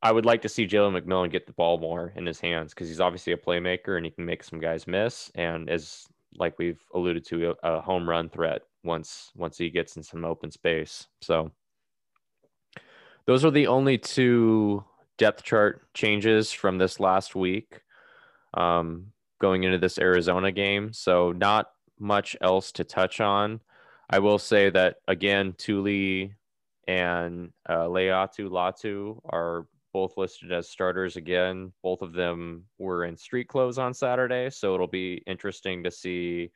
I would like to see Jalen McMillan get the ball more in his hands because he's obviously a playmaker and he can make some guys miss and is like we've alluded to a, home run threat once once he gets in some open space. So those are the only two depth chart changes from this last week um, going into this Arizona game. So not much else to touch on. I will say that again, Tuli and uh, Laiatu Latu are both listed as starters again. Both of them were in street clothes on Saturday, so it'll be interesting to see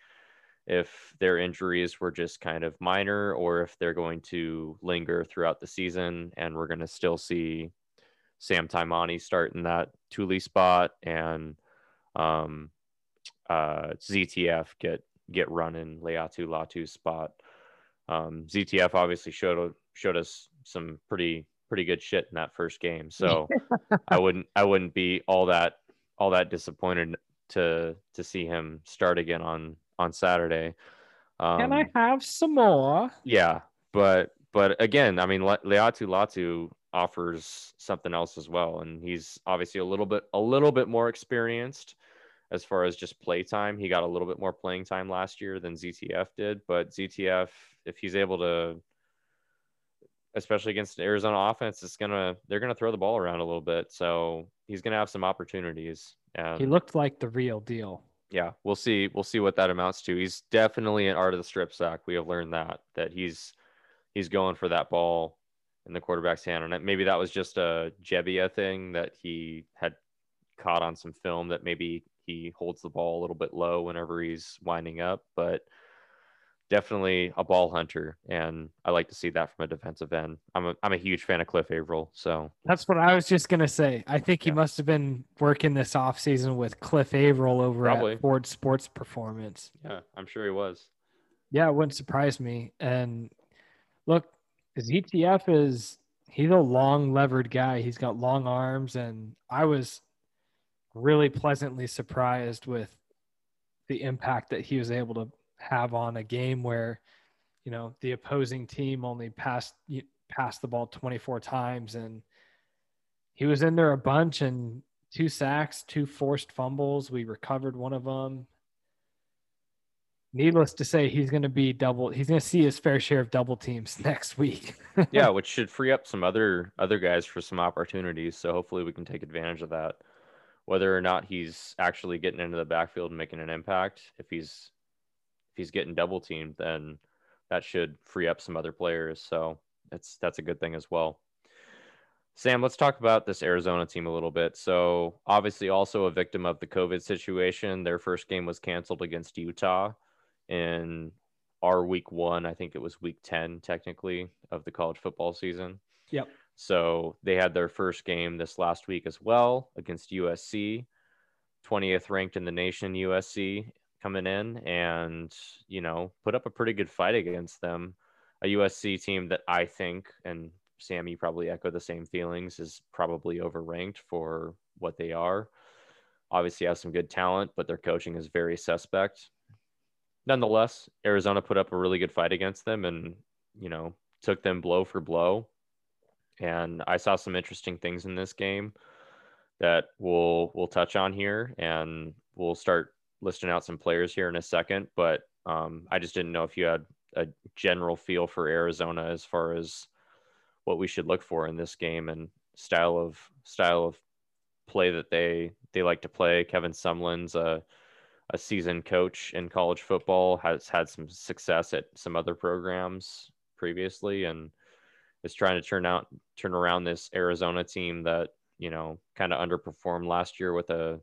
if their injuries were just kind of minor or if they're going to linger throughout the season and we're going to still see Sam Taimani start in that Tuli spot and um, uh, ZTF get get running Laiatu Latu's spot. Um, ZTF obviously showed showed us some pretty pretty good shit in that first game, <laughs> so I wouldn't I wouldn't be all that all that disappointed to to see him start again on on Saturday. Um, Can I have some more? yeah, but but again, I mean, Le- Laiatu Latu offers something else as well, and he's obviously a little bit a little bit more experienced as far as just play time. He got a little bit more playing time last year than ZTF did, but ZTF, if he's able to, especially against the Arizona offense, it's gonna they're gonna throw the ball around a little bit, so he's gonna have some opportunities. He looked like the real deal. yeah, we'll see. We'll see what that amounts to. He's definitely an art of the strip sack. We have learned that that he's he's going for that ball in the quarterback's hand, and maybe that was just a Gebbia thing that he had caught on some film that maybe he holds the ball a little bit low whenever he's winding up, but definitely a ball hunter, and I like to see that from a defensive end. I'm a I'm a huge fan of Cliff Avril, so That's what I was just gonna say. I think he Yeah. must have been working this offseason with Cliff Avril over Probably. at Ford Sports Performance. yeah, I'm sure he was. Yeah, it wouldn't surprise me. And look, ZTF is he's a long levered guy. He's got long arms, and I was really pleasantly surprised with the impact that he was able to have on a game where, you know, the opposing team only passed passed the ball 24 times, and he was in there a bunch and two sacks, two forced fumbles. We recovered one of them needless to say, he's going to be double. He's going to see his fair share of double teams <laughs> next week. <laughs> yeah, which should free up some other other guys for some opportunities. So hopefully we can take advantage of that. Whether or not he's actually getting into the backfield and making an impact, if he's he's getting double teamed, then that should free up some other players. So that's that's a good thing as well. Sam, let's talk about this Arizona team a little bit. So obviously, also a victim of the COVID situation. Their first game was canceled against Utah in our week one. I think it was week 10, technically, of the college football season. Yep. So they had their first game this last week as well against USC, 20th ranked in the nation, USC coming in and, you know, put up a pretty good fight against them. A USC team that I think, and Sam, you probably echo the same feelings, is probably overranked for what they are. Obviously, have some good talent, but their coaching is very suspect nonetheless, Arizona put up a really good fight against them and, you know, took them blow for blow. And I saw some interesting things in this game that we'll we'll touch on here and we'll start listing out some players here in a second. But um, I just didn't know if you had a general feel for Arizona as far as what we should look for in this game and style of style of play that they they like to play. Kevin Sumlin's a a seasoned coach in college football, has had some success at some other programs previously, and is trying to turn out turn around this Arizona team that you know kind of underperformed last year with a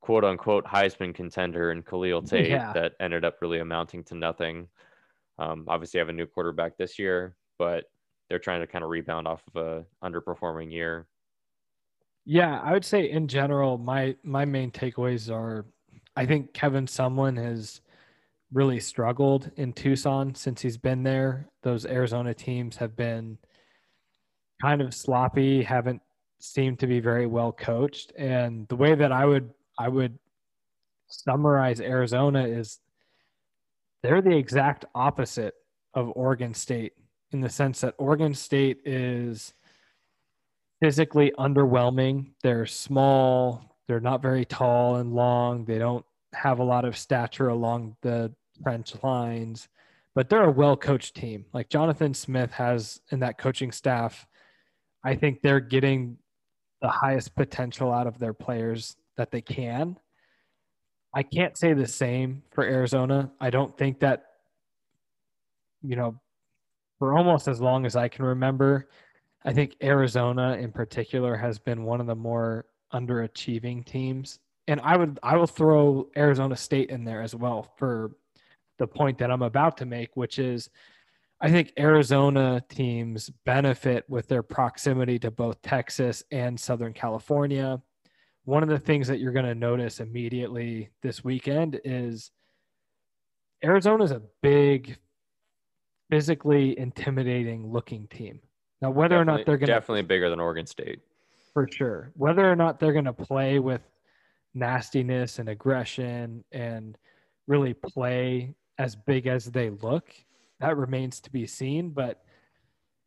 quote unquote Heisman contender in Khalil <laughs> Tate Yeah. that ended up really amounting to nothing. Um, obviously, I have a new quarterback this year. but they're trying to kind of rebound off of a underperforming year. Yeah, I would say in general, my my main takeaways are I think Kevin Sumlin has really struggled in Tucson since he's been there. Those Arizona teams have been kind of sloppy, haven't seemed to be very well coached. And the way that I would I would summarize Arizona is they're the exact opposite of Oregon State in the sense that Oregon State is physically underwhelming. They're small, they're not very tall and long, they don't have a lot of stature along the trench lines, but they're a well coached team. Like Jonathan Smith has in that coaching staff, I think they're getting the highest potential out of their players that they can. I can't say the same for Arizona. I don't think that, you know, for almost as long as I can remember, I think Arizona in particular has been one of the more underachieving teams. And I would I will throw Arizona State in there as well for the point that I'm about to make, which is I think Arizona teams benefit with their proximity to both Texas and Southern California. One of the things that you're going to notice immediately this weekend is Arizona is a big, physically intimidating looking team. Now, whether definitely, or not they're going to definitely bigger than Oregon State, for sure, whether or not they're going to play with nastiness and aggression and really play as big as they look that remains to be seen. But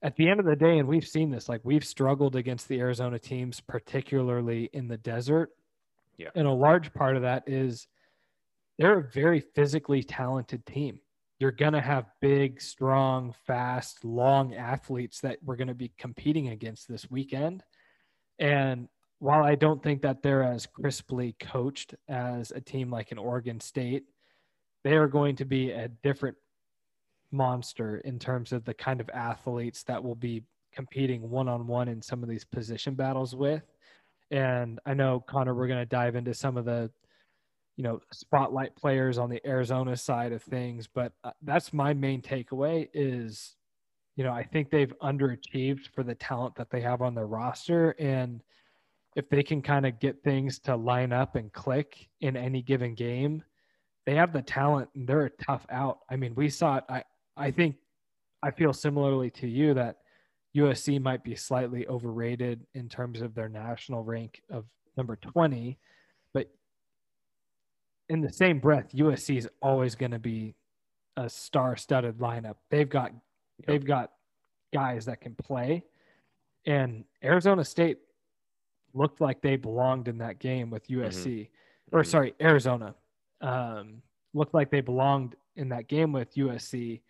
at the end of the day, and we've seen this, like we've struggled against the Arizona teams, particularly in the desert. Yeah. And a large part of that is they're a very physically talented team. You're going to have big, strong, fast, long athletes that we're going to be competing against this weekend. And while I don't think that they're as crisply coached as a team like an Oregon State, they are going to be a different monster in terms of the kind of athletes that will be competing one on one in some of these position battles with. And I know Connor, we're going to dive into some of the, you know, spotlight players on the Arizona side of things, but uh, that's my main takeaway is, you know, I think they've underachieved for the talent that they have on their roster. And if they can kind of get things to line up and click in any given game, they have the talent and they're a tough out. I mean, we saw it. I, I think I feel similarly to you that USC might be slightly overrated in terms of their national rank of number 20, but in the same breath, USC is always going to be a star-studded lineup. They've got yep. they've got guys that can play, and Arizona State looked like they belonged in that game with USC, mm-hmm. or mm-hmm. sorry, Arizona um, looked like they belonged in that game with USC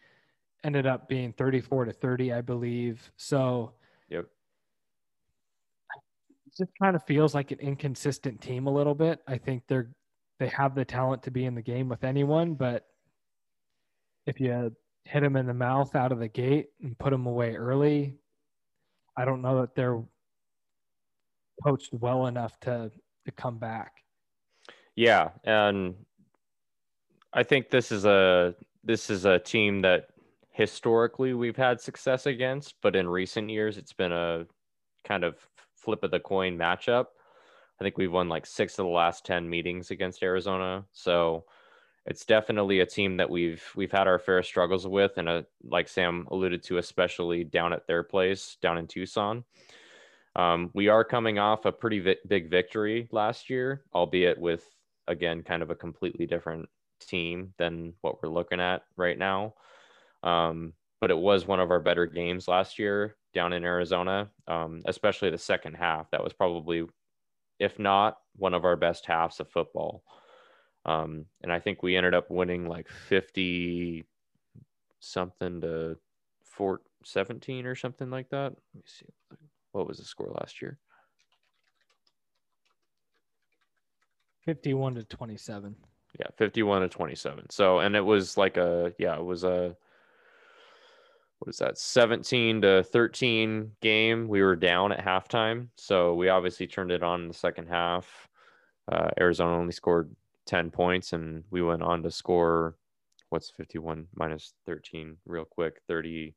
ended up being 34 to 30, I believe. So, yep. It just kind of feels like an inconsistent team a little bit. I think they're they have the talent to be in the game with anyone, but if you hit them in the mouth out of the gate and put them away early, I don't know that they're coached well enough to to come back. Yeah, and I think this is a this is a team that historically we've had success against, but in recent years it's been a kind of flip of the coin matchup. I think we've won like six of the last 10 meetings against Arizona. So it's definitely a team that we've we've had our fair struggles with and a, like Sam alluded to especially down at their place down in Tucson. Um, we are coming off a pretty vi- big victory last year, albeit with again kind of a completely different team than what we're looking at right now. Um, but it was one of our better games last year down in Arizona, um, especially the second half. That was probably, if not one of our best halves of football. Um, and I think we ended up winning like 50 something to 4, 17 or something like that. Let me see. What was the score last year? 51 to 27. Yeah, 51 to 27. So, and it was like a, yeah, it was a, what is that 17 to 13 game we were down at halftime so we obviously turned it on in the second half uh, arizona only scored 10 points and we went on to score what's 51 minus 13 real quick 38.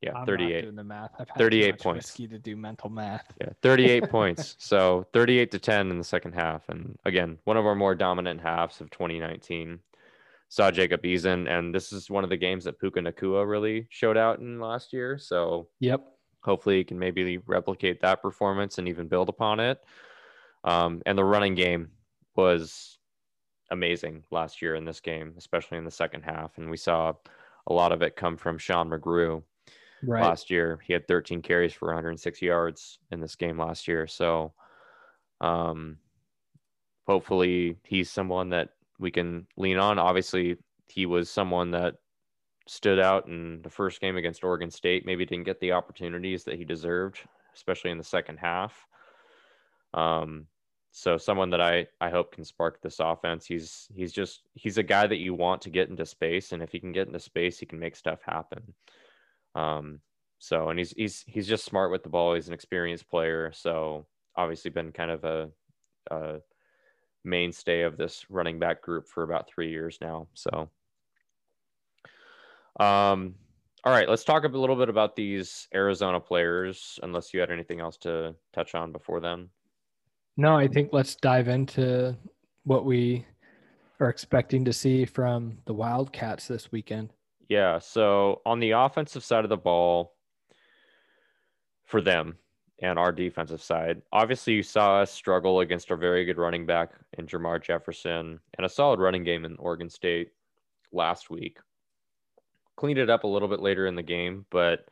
Yeah, I'm not 38. doing the math. I've had 38 too much points. to do mental math. Yeah, 38 <laughs> points. So 38 to 10 in the second half. And again, one of our more dominant halves of 2019 saw Jacob Eason. And this is one of the games that Puka Nacua really showed out in last year. So Yep. hopefully he can maybe replicate that performance and even build upon it. Um, and the running game was amazing last year in this game, especially in the second half. And we saw a lot of it come from Sean McGrew Right. last year. He had 13 carries for 106 yards in this game last year. So, um, hopefully he's someone that we can lean on. Obviously, he was someone that stood out in the first game against Oregon State. Maybe didn't get the opportunities that he deserved, especially in the second half. Um, so someone that I I hope can spark this offense. He's he's just he's a guy that you want to get into space, and if he can get into space, he can make stuff happen. Um, so and he's he's he's just smart with the ball. He's an experienced player, so obviously been kind of a, a mainstay of this running back group for about three years now. So, um, all right, let's talk a little bit about these Arizona players. Unless you had anything else to touch on before then. No, I think let's dive into what we are expecting to see from the Wildcats this weekend. Yeah. So on the offensive side of the ball, for them and our defensive side, obviously you saw us struggle against our very good running back in Jermar Jefferson and a solid running game in Oregon State last week. Cleaned it up a little bit later in the game, but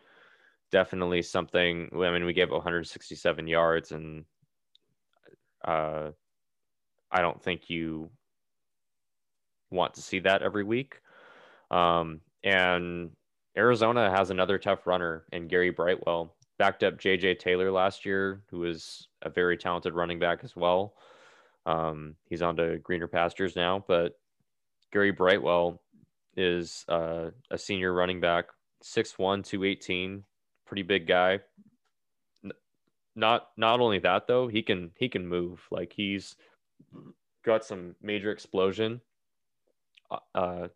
definitely something. I mean, we gave 167 yards, and uh, I don't think you want to see that every week. Um, and Arizona has another tough runner in Gary Brightwell. Backed up JJ Taylor last year, who is a very talented running back as well. Um, he's on to greener pastures now, but Gary Brightwell is uh, a senior running back, 6'1, 218, pretty big guy. Not not only that though, he can he can move. Like he's got some major explosion uh,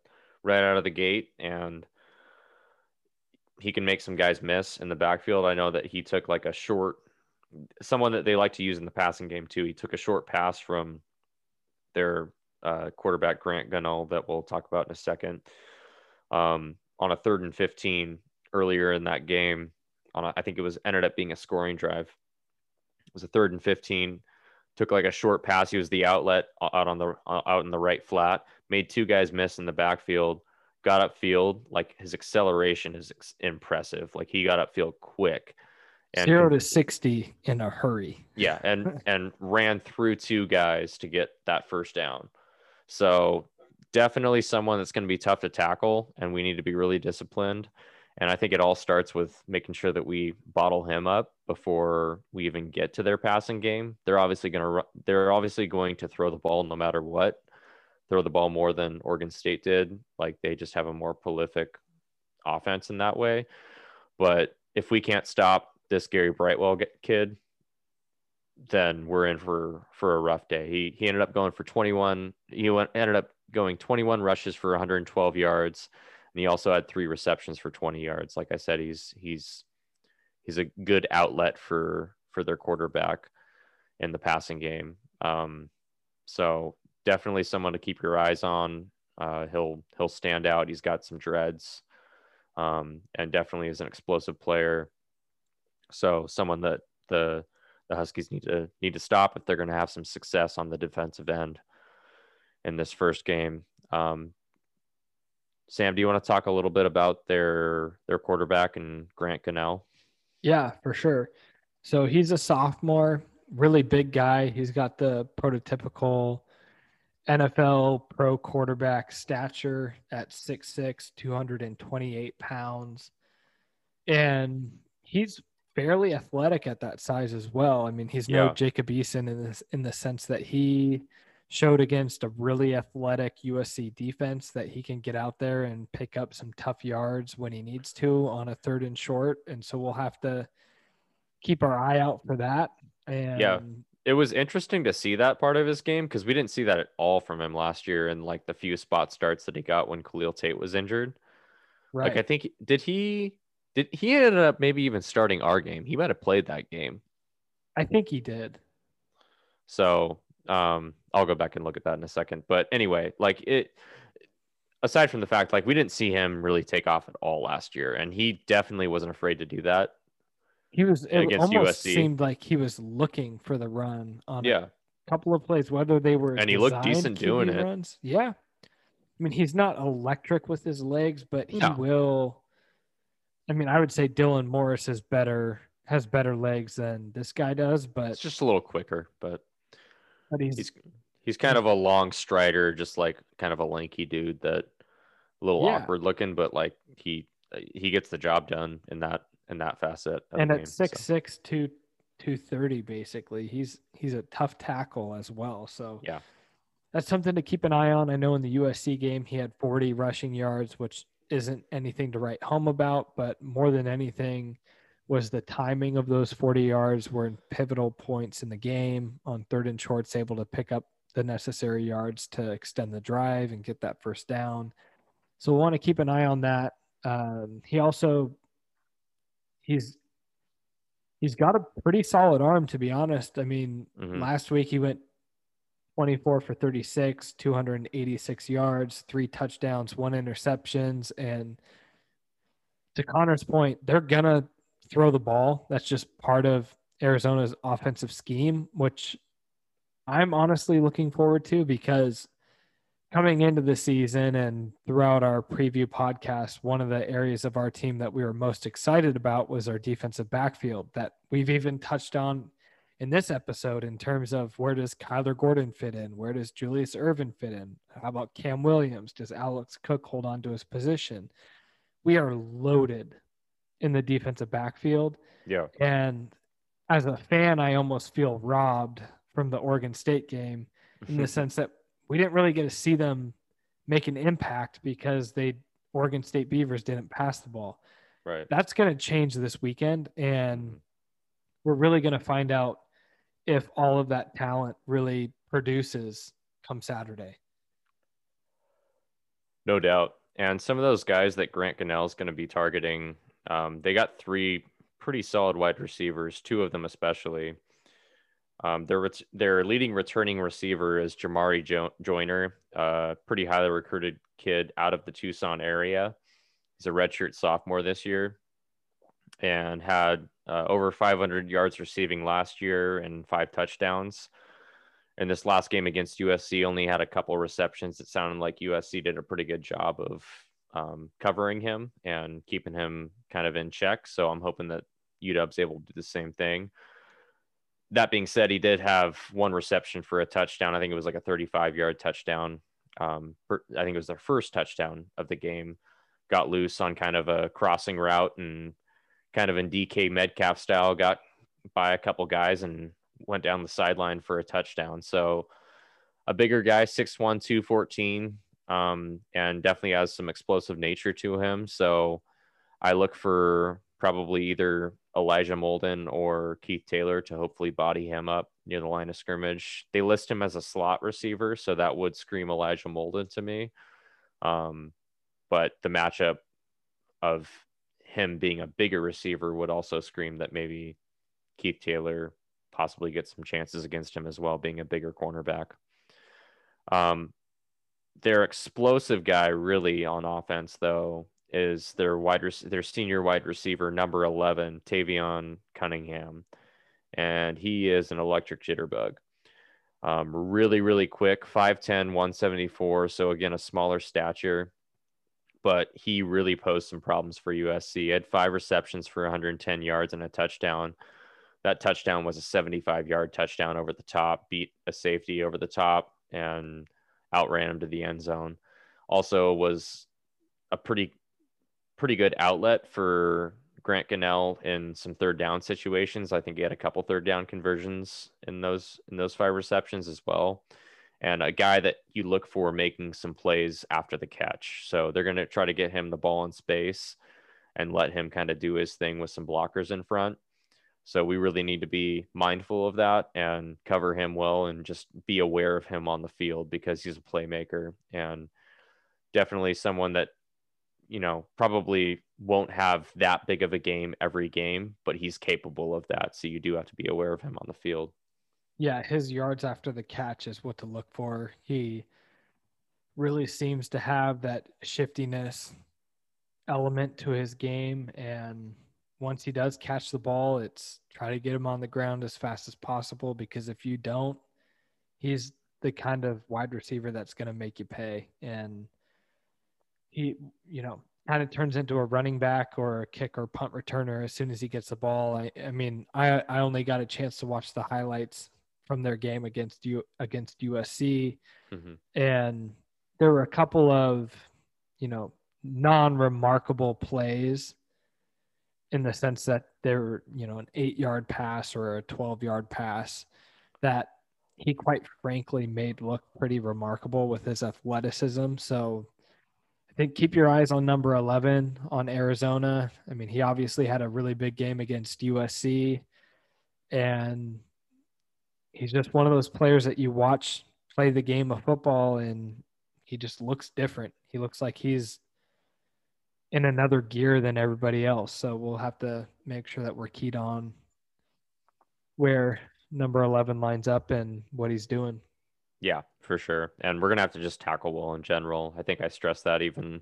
right out of the gate, and he can make some guys miss in the backfield. I know that he took like a short, someone that they like to use in the passing game too. He took a short pass from their uh, quarterback Grant Gunnell that we'll talk about in a second. Um, on a third and fifteen earlier in that game, on a, I think it was ended up being a scoring drive. It was a third and fifteen. Took like a short pass. He was the outlet out on the out in the right flat. Made two guys miss in the backfield got upfield, like his acceleration is impressive. Like he got upfield quick. Zero to sixty in a hurry. yeah, and <laughs> and ran through two guys to get that first down. So definitely someone that's going to be tough to tackle, and we need to be really disciplined. And I think it all starts with making sure that we bottle him up before we even get to their passing game. They're obviously going to they're obviously going to throw the ball no matter what throw the ball more than Oregon State did. Like they just have a more prolific offense in that way. But if we can't stop this Gary Brightwell kid, then we're in for for a rough day. He he ended up going for 21. He went ended up going 21 rushes for 112 yards, and he also had three receptions for 20 yards. Like I said, he's he's he's a good outlet for for their quarterback in the passing game. Um, so definitely someone to keep your eyes on. Uh, he'll he'll stand out. He's got some dreads, um, and definitely is an explosive player. So someone that the the Huskies need to need to stop if they're going to have some success on the defensive end in this first game. Um, Sam, do you want to talk a little bit about their their quarterback and Grant Gunnell? Yeah, for sure. So he's a sophomore, really big guy. He's got the prototypical NFL pro quarterback stature at 6'6, 228 pounds. And he's fairly athletic at that size as well. I mean, he's no Yeah. Jacob Eason in this in the sense that he showed against a really athletic USC defense that he can get out there and pick up some tough yards when he needs to on a third and short. And so we'll have to keep our eye out for that. And it was interesting to see that part of his game because we didn't see that at all from him last year in like the few spot starts that he got when Khalil Tate was injured. Right. Like I think did he did he ended up maybe even starting our game. He might have played that game. I think he did. So um I'll go back and look at that in a second. But anyway, like it aside from the fact like we didn't see him really take off at all last year and he definitely wasn't afraid to do that. He was it Against almost USC. seemed like he was looking for the run on a Yeah. couple of plays, whether they were And he looked decent doing QB it. Runs. Yeah. I mean, he's not electric with his legs, but he No. will. I mean, I would say Dylan Morris is better, has better legs than this guy does, but It's just a little quicker, but but he's, he's he's kind of a long strider, just like kind of a lanky dude that a little Yeah. awkward looking, but like he he gets the job done in that in that facet. And at game, so. six six two two thirty basically, he's he's a tough tackle as well. So Yeah. that's something to keep an eye on. I know in the USC game he had 40 rushing yards, which isn't anything to write home about, but more than anything was the timing of those 40 yards were in pivotal points in the game on third and shorts, able to pick up the necessary yards to extend the drive and get that first down. So we want to keep an eye on that. Um, he also he's he's got a pretty solid arm to be honest. I mean, Mhm. last week he went 24 for 36, 286 yards, three touchdowns, one interceptions. And to Connor's point, they're going to throw the ball. That's just part of Arizona's offensive scheme, which I'm honestly looking forward to because coming into the season and throughout our preview podcast, one of the areas of our team that we were most excited about was our defensive backfield that we've even touched on in this episode in terms of where does Kyler Gordon fit in? Where does Julius Irvin fit in? How about Cam Williams? Does Alex Cook hold on to his position? We are loaded in the defensive backfield. Yeah. And as a fan, I almost feel robbed from the Oregon State game in the <laughs> sense that we didn't really get to see them make an impact because they Oregon State Beavers didn't pass the ball. right. That's going to change this weekend and mm-hmm. we're really going to find out if all of that talent really produces come Saturday. No doubt. And some of those guys that Grant Gunnell is going to be targeting, um, they got three pretty solid wide receivers, two of them especially. Um, their ret- their leading returning receiver is Jamarye jo- Joiner, a pretty highly recruited kid out of the Tucson area. He's a redshirt sophomore this year, and had uh, over 500 yards receiving last year and five touchdowns. In this last game against USC, only had a couple receptions. It sounded like USC did a pretty good job of um, covering him and keeping him kind of in check. So I'm hoping that UW's able to do the same thing. That being said, he did have one reception for a touchdown. I think it was like a 35 yard touchdown. Um, per- I think it was their first touchdown of the game. Got loose on kind of a crossing route and kind of in DK Metcalf style, got by a couple guys and went down the sideline for a touchdown. So a bigger guy, 6'1, 214, um, and definitely has some explosive nature to him. So I look for probably either Elijah Molden or Keith Taylor to hopefully body him up near the line of scrimmage. They list him as a slot receiver, so that would scream Elijah Molden to me. Um, but the matchup of him being a bigger receiver would also scream that maybe Keith Taylor possibly gets some chances against him as well, being a bigger cornerback. Um, their explosive guy, really on offense, though, is their wide rec- their senior wide receiver, number eleven, Tayvian Cunningham, and he is an electric jitterbug. Um, really, really quick, 5'10, 174. So, again, a smaller stature, but he really posed some problems for USC. He had five receptions for 110 yards and a touchdown. That touchdown was a 75 yard touchdown over the top, beat a safety over the top, and outran him to the end zone. Also, was a pretty pretty good outlet for Grant Gunnell in some third down situations. I think he had a couple third down conversions in those in those five receptions as well. And a guy that you look for making some plays after the catch. So they're going to try to get him the ball in space and let him kind of do his thing with some blockers in front. So we really need to be mindful of that and cover him well and just be aware of him on the field because he's a playmaker and definitely someone that you know, probably won't have that big of a game every game, but he's capable of that. So you do have to be aware of him on the field. Yeah, his yards after the catch is what to look for. He really seems to have that shiftiness element to his game. And once he does catch the ball, it's try to get him on the ground as fast as possible because if you don't, he's the kind of wide receiver that's going to make you pay. And he, you know, kind of turns into a running back or a kick or punt returner as soon as he gets the ball. I, I mean, I, I only got a chance to watch the highlights from their game against you against USC, mm-hmm. and there were a couple of, you know, non-remarkable plays in the sense that they're, you know, an eight-yard pass or a twelve-yard pass that he quite frankly made look pretty remarkable with his athleticism. So I think keep your eyes on number 11 on Arizona. I mean, he obviously had a really big game against USC and he's just one of those players that you watch play the game of football and he just looks different. He looks like he's in another gear than everybody else. So we'll have to make sure that we're keyed on where number 11 lines up and what he's doing. Yeah, for sure. And we're going to have to just tackle well in general. I think I stressed that even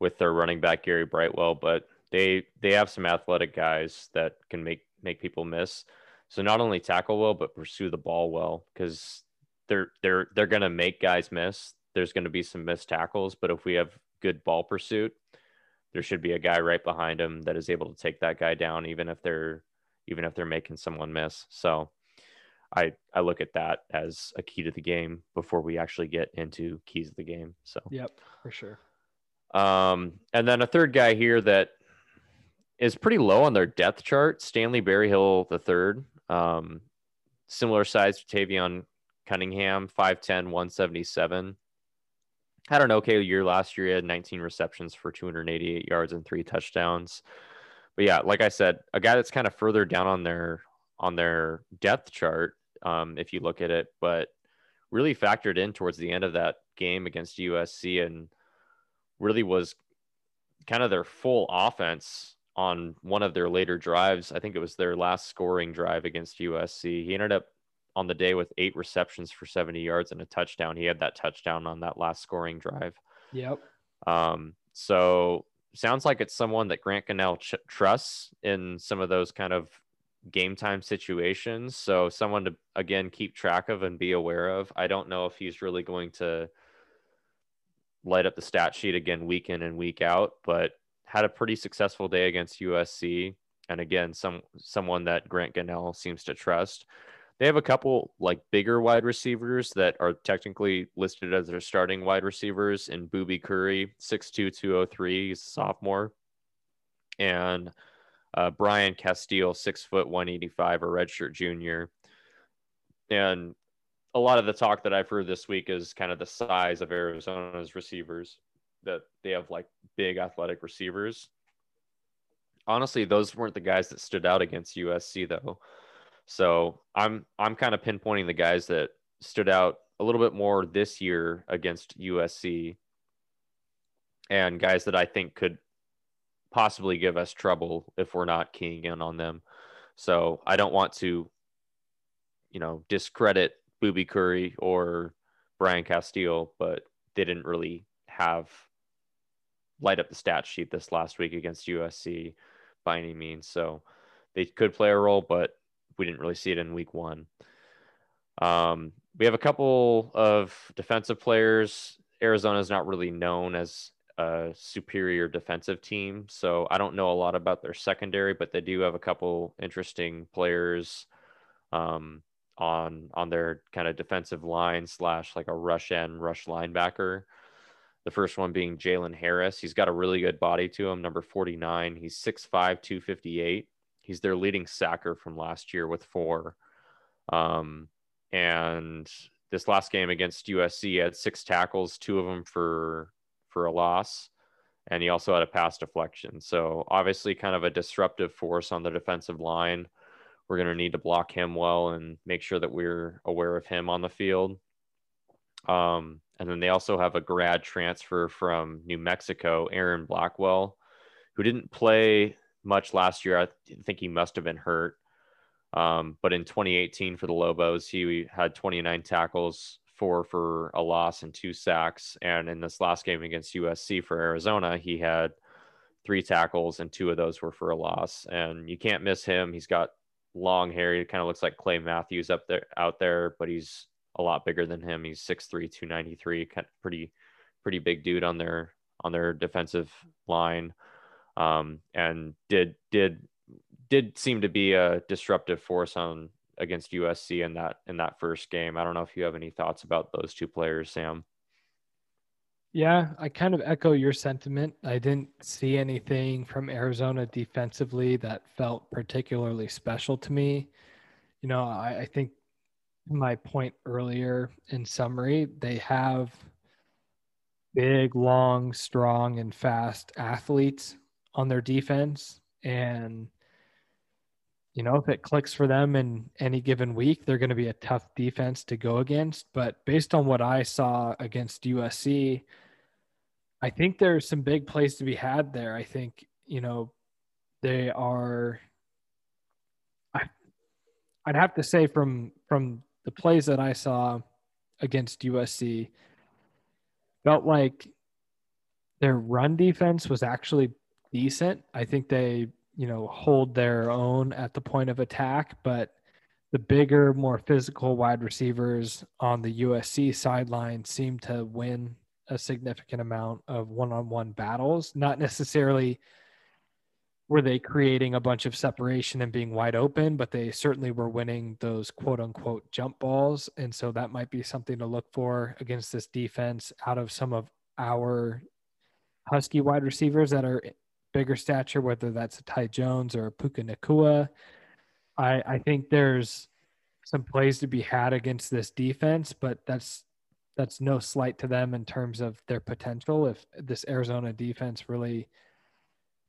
with their running back Gary Brightwell, but they they have some athletic guys that can make make people miss. So not only tackle well, but pursue the ball well because they're they're they're gonna make guys miss. There's gonna be some missed tackles, but if we have good ball pursuit, there should be a guy right behind him that is able to take that guy down, even if they're even if they're making someone miss. So I I look at that as a key to the game before we actually get into keys of the game. So yep, for sure. Um, and then a third guy here that is pretty low on their depth chart, Stanley Berryhill the third. Um, similar size to Tayvian Cunningham, 5'10, 177. Had an okay year last year. He had 19 receptions for 288 yards and three touchdowns. But yeah, like I said, a guy that's kind of further down on their on their depth chart, um, if you look at it, but really factored in towards the end of that game against USC and really was kind of their full offense on one of their later drives. I think it was their last scoring drive against USC. He ended up on the day with eight receptions for 70 yards and a touchdown. He had that touchdown on that last scoring drive. Yep. Um, so sounds like it's someone that Grant Gunnell ch- trusts in some of those kind of game time situations. So someone to again keep track of and be aware of. I don't know if he's really going to light up the stat sheet again week in and week out, but had a pretty successful day against USC, and again, some someone that Grant Gunnell seems to trust. They have a couple like bigger wide receivers that are technically listed as their starting wide receivers in Boobie Curry, 6'2, 203, he's a sophomore, and uh, Brian Casteel, six foot 185, a redshirt junior. And a lot of the talk that I've heard this week is kind of the size of Arizona's receivers that they have like big athletic receivers. Honestly, those weren't the guys that stood out against USC though. So I'm I'm kind of pinpointing the guys that stood out a little bit more this year against USC and guys that I think could possibly give us trouble if we're not keying in on them. So I don't want to, you know, discredit Boobie Curry or Brian Casteel, but they didn't really have light up the stat sheet this last week against USC by any means. So they could play a role, but we didn't really see it in week one. Um, we have a couple of defensive players. Arizona is not really known as a superior defensive team, so I don't know a lot about their secondary, but they do have a couple interesting players um, on on their kind of defensive line slash like a rush end rush linebacker. The first one being Jalen Harris. He's got a really good body to him, number 49. He's 6'5, 258. He's their leading sacker from last year with four. Um, and this last game against USC, he had six tackles, two of them for for a loss, and he also had a pass deflection. So obviously, kind of a disruptive force on the defensive line. We're going to need to block him well and make sure that we're aware of him on the field. Um, and then they also have a grad transfer from New Mexico, Aaron Blackwell, who didn't play much last year. I think he must have been hurt. Um, but in 2018 for the Lobos, he had 29 tackles, four for a loss, and two sacks. And in this last game against USC for Arizona, he had three tackles, and two of those were for a loss. And you can't miss him. He's got long hair. He kind of looks like Clay Matthews up there out there, but he's a lot bigger than him. He's 6'3, 293, kind of pretty pretty big dude on their on their defensive line. Um, and did did did seem to be a disruptive force on against USC in that in that first game. I don't know if you have any thoughts about those two players, Sam. Yeah, I kind of echo your sentiment. I didn't see anything from Arizona defensively that felt particularly special to me. You know, I, I think my point earlier in summary, they have big, long, strong, and fast athletes on their defense. And, you know, if it clicks for them in any given week, they're going to be a tough defense to go against. But based on what I saw against USC, I think there's some big plays to be had there. I think, you know, they are. I'd have to say from from the plays that I saw against USC felt like their run defense was actually decent. I think they, you know, hold their own at the point of attack, but the bigger, more physical wide receivers on the USC sideline seem to win a significant amount of one-on-one battles, not necessarily were they creating a bunch of separation and being wide open, but they certainly were winning those quote unquote jump balls. And so that might be something to look for against this defense out of some of our Husky wide receivers that are bigger stature, whether that's a Ty Jones or a Puka Nacua. I, I think there's some plays to be had against this defense, but that's that's no slight to them in terms of their potential. If this Arizona defense really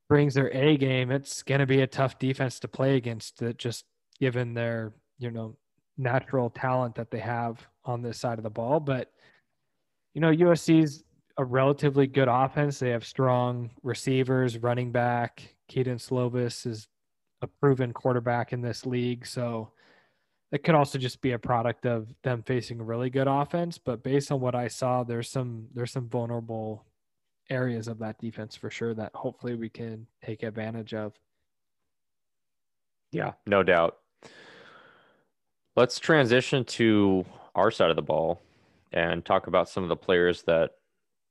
brings their A game, it's going to be a tough defense to play against. That just given their you know natural talent that they have on this side of the ball. But you know USC's a relatively good offense. They have strong receivers, running back. Kedon Slovis is a proven quarterback in this league, so it could also just be a product of them facing a really good offense. But based on what I saw, there's some there's some vulnerable areas of that defense for sure that hopefully we can take advantage of. Yeah, no doubt. Let's transition to our side of the ball and talk about some of the players that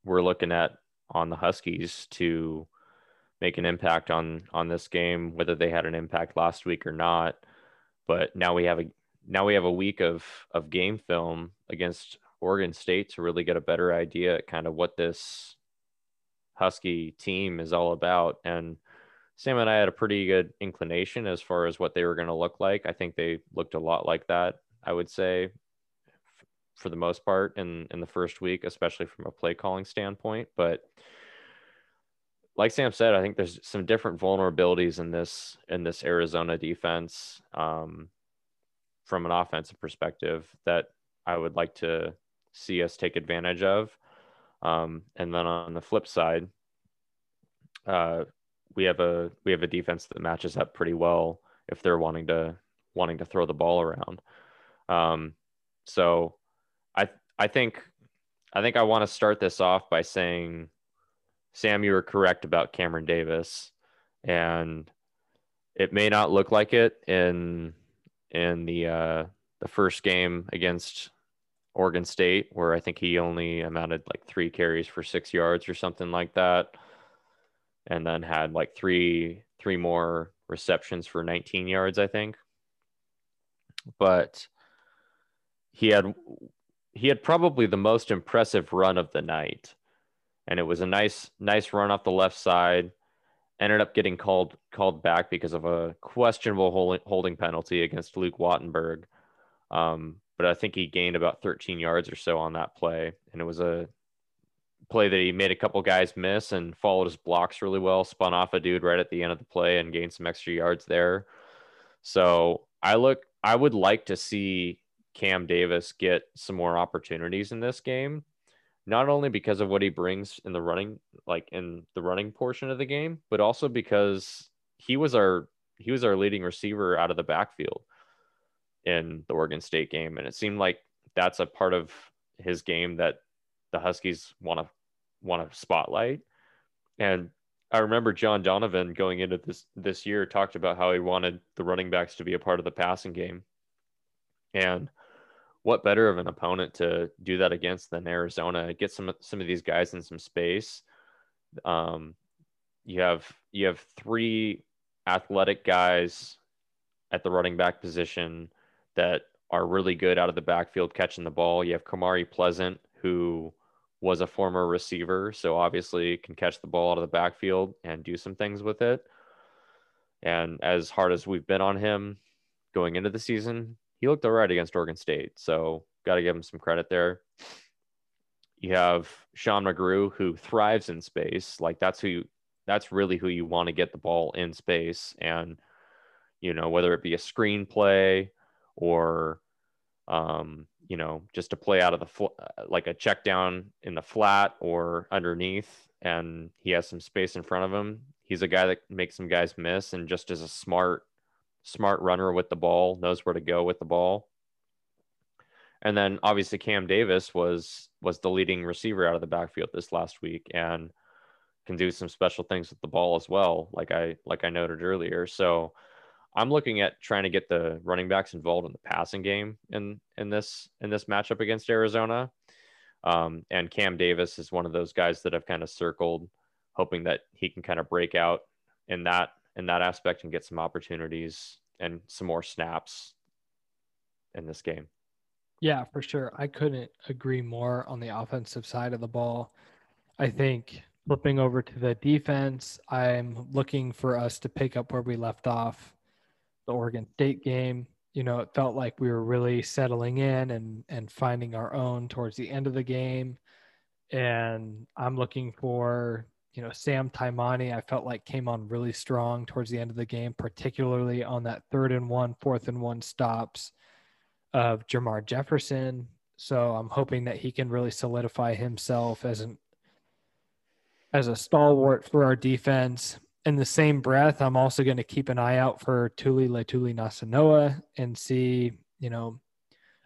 we're looking at on the Huskies to make an impact on on this game, whether they had an impact last week or not. But now we have a now we have a week of of game film against Oregon State to really get a better idea at kind of what this Husky team is all about. And Sam and I had a pretty good inclination as far as what they were going to look like. I think they looked a lot like that, I would say, f- for the most part in, in the first week, especially from a play calling standpoint. But like Sam said, I think there's some different vulnerabilities in this in this Arizona defense um, from an offensive perspective that I would like to see us take advantage of. Um, and then on the flip side, uh, we have a we have a defense that matches up pretty well if they're wanting to wanting to throw the ball around. Um, so I I think I think I want to start this off by saying, Sam, you were correct about Cameron Davis, and it may not look like it in in the uh, the first game against Oregon State, where I think he only amounted like three carries for six yards or something like that, and then had like three three more receptions for 19 yards, I think. But he had he had probably the most impressive run of the night, and it was a nice nice run off the left side. Ended up getting called called back because of a questionable holding penalty against Luke Wattenberg. Um, but I think he gained about 13 yards or so on that play. And it was a play that he made a couple guys miss and followed his blocks really well, spun off a dude right at the end of the play and gained some extra yards there. So I look, I would like to see Cam Davis get some more opportunities in this game, not only because of what he brings in the running, like in the running portion of the game, but also because he was our he was our leading receiver out of the backfield in the Oregon State game, and it seemed like that's a part of his game that the Huskies want to want to spotlight. And I remember John Donovan going into this this year talked about how he wanted the running backs to be a part of the passing game. And what better of an opponent to do that against than Arizona? Get some some of these guys in some space. Um, you have you have three athletic guys at the running back position that are really good out of the backfield catching the ball. You have Kamari Pleasant, who was a former receiver, so obviously can catch the ball out of the backfield and do some things with it. And as hard as we've been on him going into the season, he looked all right against Oregon State. So got to give him some credit there. You have Sean McGrew, who thrives in space. Like that's who you, that's really who you want to get the ball in space. And, you know, whether it be a screenplay or, um, you know, just to play out of the fl- like a check down in the flat or underneath, and he has some space in front of him. He's a guy that makes some guys miss, and just as a smart, smart runner with the ball, knows where to go with the ball. And then obviously Cam Davis was was the leading receiver out of the backfield this last week, and can do some special things with the ball as well, like I like I noted earlier. So I'm looking at trying to get the running backs involved in the passing game in in this in this matchup against Arizona. Um, and Cam Davis is one of those guys that I've kind of circled, hoping that he can kind of break out in that in that aspect and get some opportunities and some more snaps in this game. Yeah, for sure. I couldn't agree more on the offensive side of the ball. I think flipping over to the defense, I'm looking for us to pick up where we left off the Oregon State game. You know, it felt like we were really settling in and and finding our own towards the end of the game. And I'm looking for, you know, Sam Taimani, I felt like came on really strong towards the end of the game, particularly on that third and one, fourth and one stops of Jermar Jefferson. So I'm hoping that he can really solidify himself as an as a stalwart for our defense in the same breath, I'm also going to keep an eye out for Tuli Letuli Nasanoa and see, you know,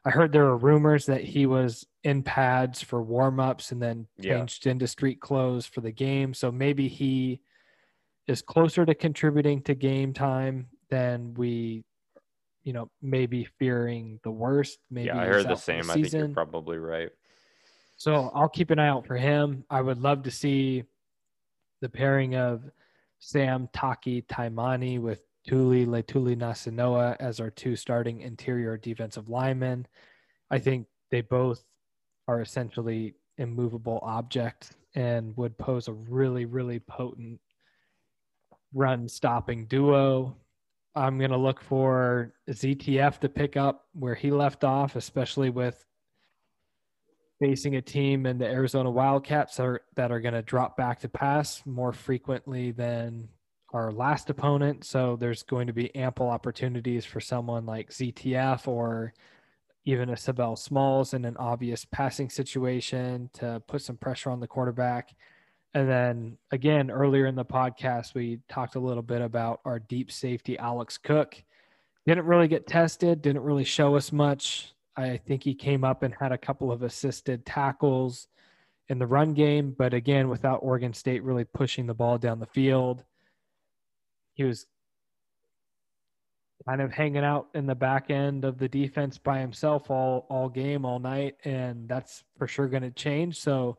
I heard there were rumors that he was in pads for warmups and then changed yeah. into street clothes for the game. So maybe he is closer to contributing to game time than we, you know, maybe fearing the worst. Maybe yeah, I heard the same. The I think you're probably right. So I'll keep an eye out for him. I would love to see the pairing of Sam Taki Taimani with Tuli Letuli Nasanoa as our two starting interior defensive linemen. I think they both are essentially immovable objects and would pose a really, really potent run stopping duo. I'm going to look for ZTF to pick up where he left off, especially with facing a team in the Arizona Wildcats that are, that are going to drop back to pass more frequently than our last opponent. So there's going to be ample opportunities for someone like ZTF or even a Sav'ell Smalls in an obvious passing situation to put some pressure on the quarterback. And then again, earlier in the podcast, we talked a little bit about our deep safety, Alex Cook. Didn't really get tested, didn't really show us much. I think he came up and had a couple of assisted tackles in the run game, but again, without Oregon State really pushing the ball down the field, he was kind of hanging out in the back end of the defense by himself all all game all night and that's for sure going to change. So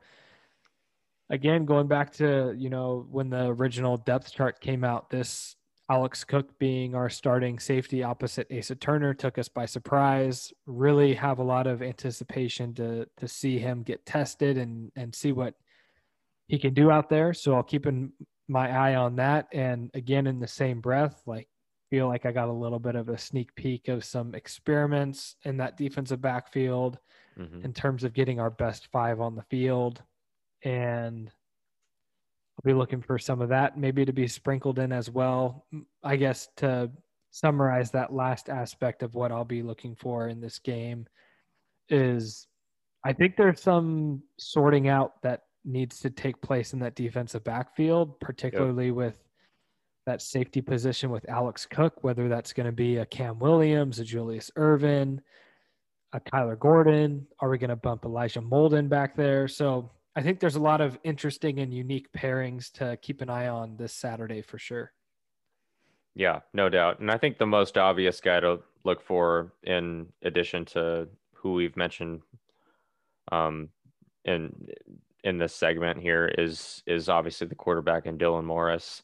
again going back to you know when the original depth chart came out this Alex Cook being our starting safety opposite Asa Turner took us by surprise. Really have a lot of anticipation to to see him get tested and and see what he can do out there. So I'll keep in my eye on that. And again, in the same breath, like feel like I got a little bit of a sneak peek of some experiments in that defensive backfield mm-hmm. in terms of getting our best five on the field. And I'll be looking for some of that maybe to be sprinkled in as well. I guess to summarize that last aspect of what I'll be looking for in this game is I think there's some sorting out that needs to take place in that defensive backfield, particularly yep. with that safety position with Alex Cook, whether that's going to be a Cam Williams, a Julius Irvin, a Kyler Gordon. Are we going to bump Elijah Molden back there? So I think there's a lot of interesting and unique pairings to keep an eye on this Saturday for sure. Yeah, no doubt. And I think the most obvious guy to look for, in addition to who we've mentioned um, in in this segment here, is is obviously the quarterback and Dylan Morris,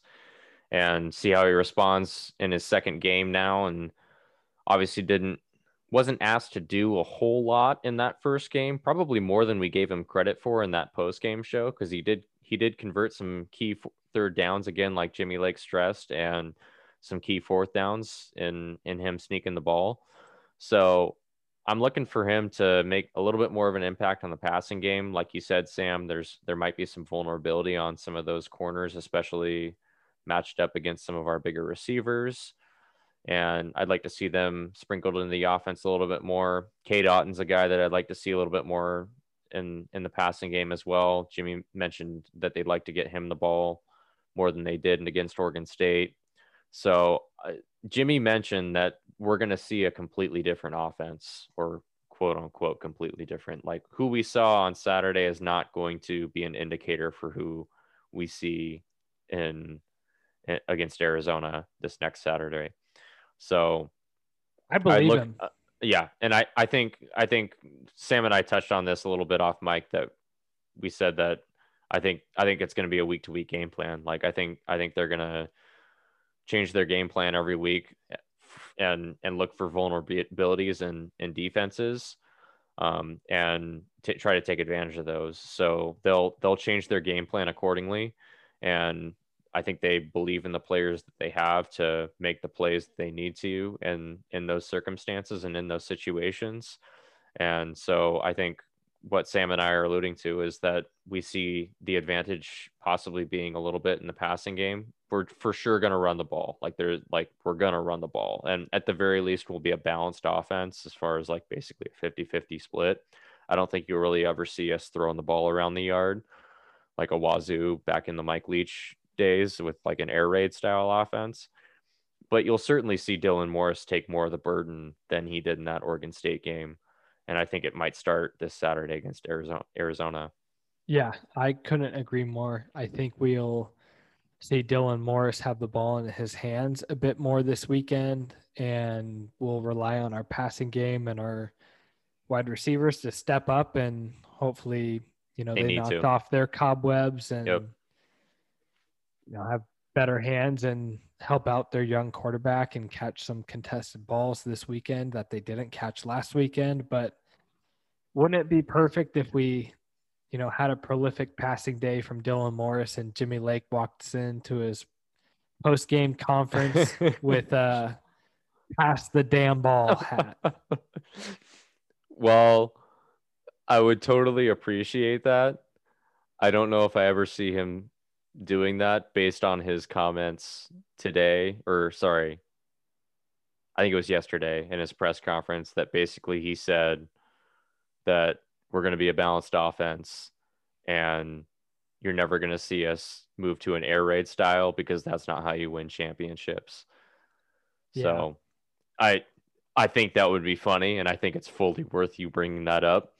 and see how he responds in his second game now. And obviously didn't wasn't asked to do a whole lot in that first game, probably more than we gave him credit for in that post game show because he did he did convert some key third downs again, like Jimmy Lake stressed, and some key fourth downs in in him sneaking the ball. So I'm looking for him to make a little bit more of an impact on the passing game. Like you said, Sam, there's there might be some vulnerability on some of those corners, especially matched up against some of our bigger receivers. And I'd like to see them sprinkled in the offense a little bit more. Cade Otton's a guy that I'd like to see a little bit more in in the passing game as well. Jimmy mentioned that they'd like to get him the ball more than they did against Oregon State. So uh, Jimmy mentioned that we're going to see a completely different offense or quote unquote completely different. Like who we saw on Saturday is not going to be an indicator for who we see in, in against Arizona this next Saturday. So I believe I look, him. Uh, yeah, and I I think I think Sam and I touched on this a little bit off mic that we said that I think I think it's going to be a week to week game plan. Like I think I think they're going to change their game plan every week and and look for vulnerabilities and and defenses um, and t- try to take advantage of those. So they'll they'll change their game plan accordingly, and I think they believe in the players that they have to make the plays that they need to, and in those circumstances and in those situations. And so I think what Sam and I are alluding to is that we see the advantage possibly being a little bit in the passing game. We're for sure going to run the ball. Like there's like we're going to run the ball. And at the very least we'll be a balanced offense as far as like basically a 50-50 split. I don't think you'll really ever see us throwing the ball around the yard like a Wazoo back in the Mike Leach days with like an air raid style offense. But you'll certainly see Dylan Morris take more of the burden than he did in that Oregon State game and I think it might start this Saturday against Arizona. Arizona. Yeah, I couldn't agree more. I think we'll see Dylan Morris have the ball in his hands a bit more this weekend, and we'll rely on our passing game and our wide receivers to step up and hopefully, you know, they, they knocked to. off their cobwebs and yep. You know have better hands and help out their young quarterback and catch some contested balls this weekend that they didn't catch last weekend. But wouldn't it be perfect if we, you know, had a prolific passing day from Dylan Morris and Jimmy Lake walks into his post game conference <laughs> with a pass the damn ball hat? <laughs> well, I would totally appreciate that. I don't know if I ever see him doing that based on his comments today, or sorry, I think it was yesterday in his press conference that basically he said that we're going to be a balanced offense and you're never going to see us move to an air raid style because that's not how you win championships. Yeah. So I I think that would be funny and I think it's fully worth you bringing that up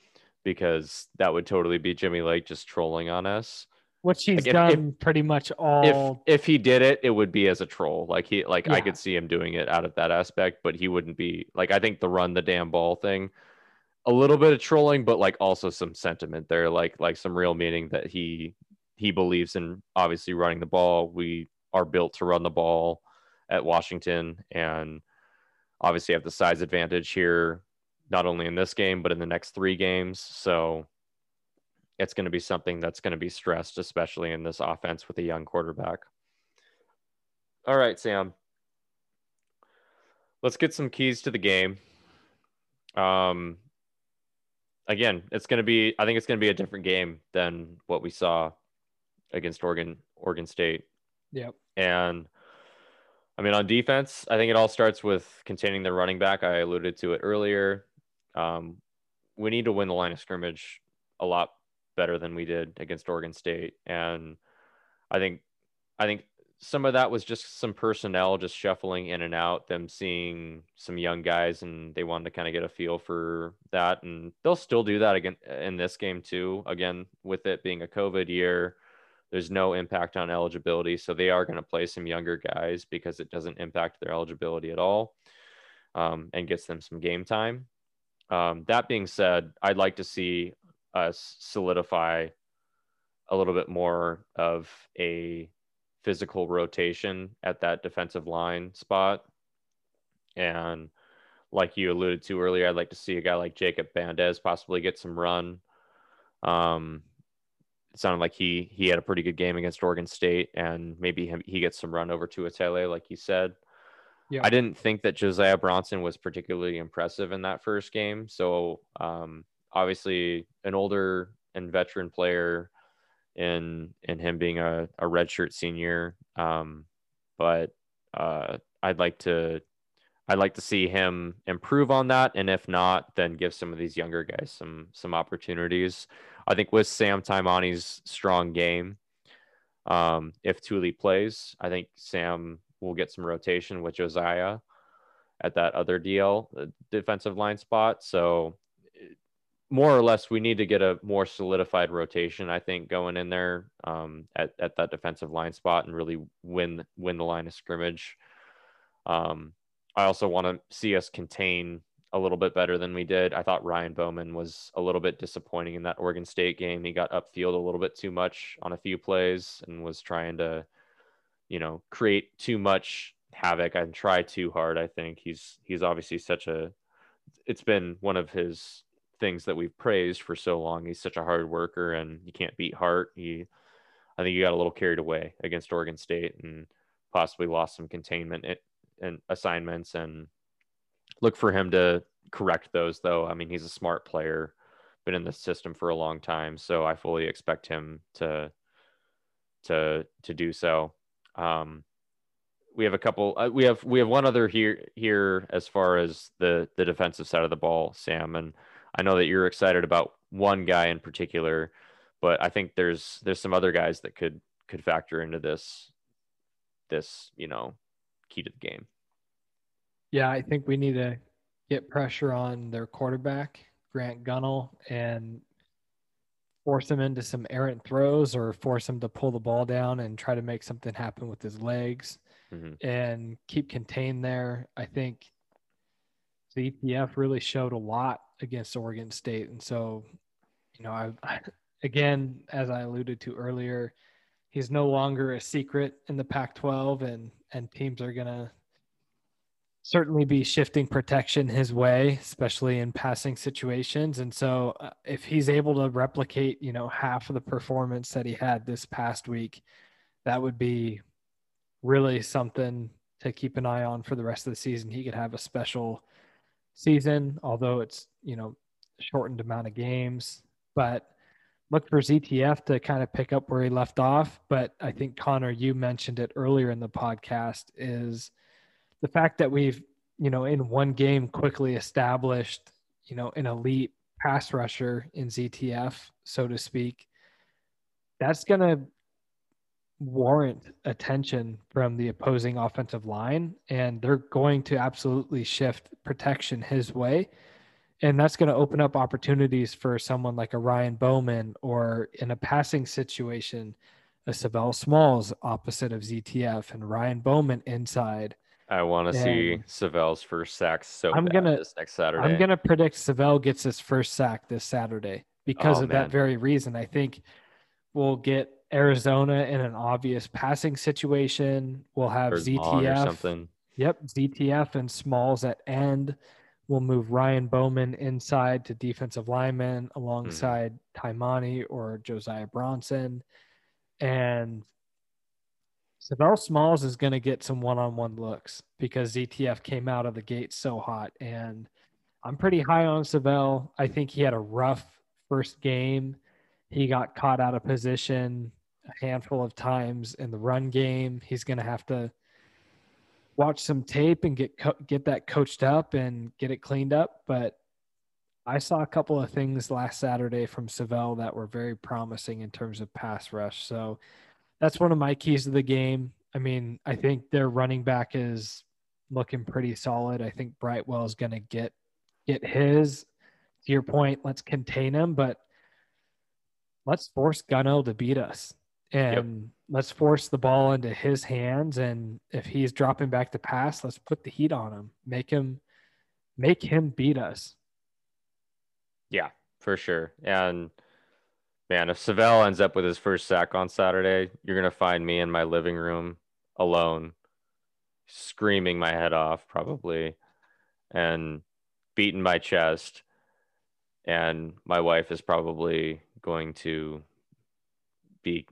because that would totally be Jimmy Lake just trolling on us which he's like done if, pretty much all. If if he did it, it would be as a troll. Like he like yeah. I could see him doing it out of that aspect, but he wouldn't be like I think the run the damn ball thing, a little bit of trolling, but like also some sentiment there, like like some real meaning that he he believes in obviously running the ball. We are built to run the ball at Washington, and obviously have the size advantage here, not only in this game but in the next three games. So it's going to be something that's going to be stressed, especially in this offense with a young quarterback. All right, Sam. Let's get some keys to the game. Um, again, it's going to be. I think it's going to be a different game than what we saw against Oregon, Oregon State. Yep. And I mean, on defense, I think it all starts with containing the running back. I alluded to it earlier. Um, we need to win the line of scrimmage a lot better than we did against Oregon State, and I think I think some of that was just some personnel just shuffling in and out. Them seeing some young guys, and they wanted to kind of get a feel for that, and they'll still do that again in this game too. Again, with it being a COVID year there's no impact on eligibility. So they are going to play some younger guys because it doesn't impact their eligibility at all um, and gets them some game time. Um, that being said, I'd like to see us solidify a little bit more of a physical rotation at that defensive line spot. And like you alluded to earlier, I'd like to see a guy like Jacob Bandes possibly get some run. Um, it sounded like he he had a pretty good game against Oregon State, and maybe he gets some run over to Atele, like you said. Yeah. I didn't think that Josiah Bronson was particularly impressive in that first game. So um, obviously, an older and veteran player in in him being a, a redshirt senior. Um, but uh, I'd like to I'd like to see him improve on that, and if not, then give some of these younger guys some some opportunities. I think with Sam Taimani's strong game, um, if Tuli plays, I think Sam will get some rotation with Josiah at that other DL uh, defensive line spot. So more or less, we need to get a more solidified rotation. I think going in there um, at at that defensive line spot and really win win the line of scrimmage. Um, I also want to see us contain a little bit better than we did. I thought Ryan Bowman was a little bit disappointing in that Oregon State game. He got upfield a little bit too much on a few plays and was trying to, you know, create too much havoc and try too hard. I think he's he's obviously such a it's been one of his things that we've praised for so long. He's such a hard worker and you can't beat heart. He I think he got a little carried away against Oregon State and possibly lost some containment and assignments and look for him to correct those though. I mean, he's a smart player, been in the system for a long time, so I fully expect him to to to do so. Um, we have a couple. Uh, we have we have one other here here as far as the the defensive side of the ball, Sam, and I know that you're excited about one guy in particular, but I think there's there's some other guys that could could factor into this this you know key to the game. Yeah, I think we need to get pressure on their quarterback, Grant Gunnell, and force him into some errant throws or force him to pull the ball down and try to make something happen with his legs mm-hmm. and keep contained there. I think ZTF really showed a lot against Oregon State. And so, you know, I, I again, as I alluded to earlier, he's no longer a secret in the Pac-12, and and teams are gonna certainly be shifting protection his way, especially in passing situations. And so, uh, if he's able to replicate, you know, half of the performance that he had this past week, that would be really something to keep an eye on for the rest of the season. He could have a special season, although it's you know shortened amount of games, but look for ZTF to kind of pick up where he left off. But I think Connor, you mentioned it earlier in the podcast, is the fact that we've, you know, in one game quickly established, you know, an elite pass rusher in ZTF, so to speak. That's to warrant attention from the opposing offensive line, and they're going to absolutely shift protection his way and that's going to open up opportunities for someone like a Ryan Bowman or in a passing situation, a Sav'ell Smalls opposite of ZTF and Ryan Bowman inside. I want to see Sav'ell's first sack so I'm gonna, this next Saturday. I'm going to predict Sav'ell gets his first sack this Saturday because oh, of man. that very reason. I think we'll get Arizona in an obvious passing situation. We'll have ZTF. something. Yep, ZTF and Smalls at end. We'll move Ryan Bowman inside to defensive lineman alongside mm. Taimani or Josiah Bronson. And Sav'ell Smalls is going to get some one on one looks because ZTF came out of the gate so hot. And I'm pretty high on Sav'ell. I think he had a rough first game. He got caught out of position a handful of times in the run game. He's going to have to watch some tape and get co- get that coached up and get it cleaned up. But I saw a couple of things last Saturday from Sav'ell that were very promising in terms of pass rush. So that's one of my keys to the game. I mean, I think their running back is looking pretty solid. I think Brightwell is going to get get his. To your point, let's contain him, but let's force Gunnell to beat us and yep. let's force the ball into his hands. And if he's dropping back to pass, let's put the heat on him. Make him make him beat us. Yeah, for sure. And man, if Sav'ell ends up with his first sack on Saturday, you're gonna find me in my living room alone, screaming my head off, probably, and beating my chest. And my wife is probably going to be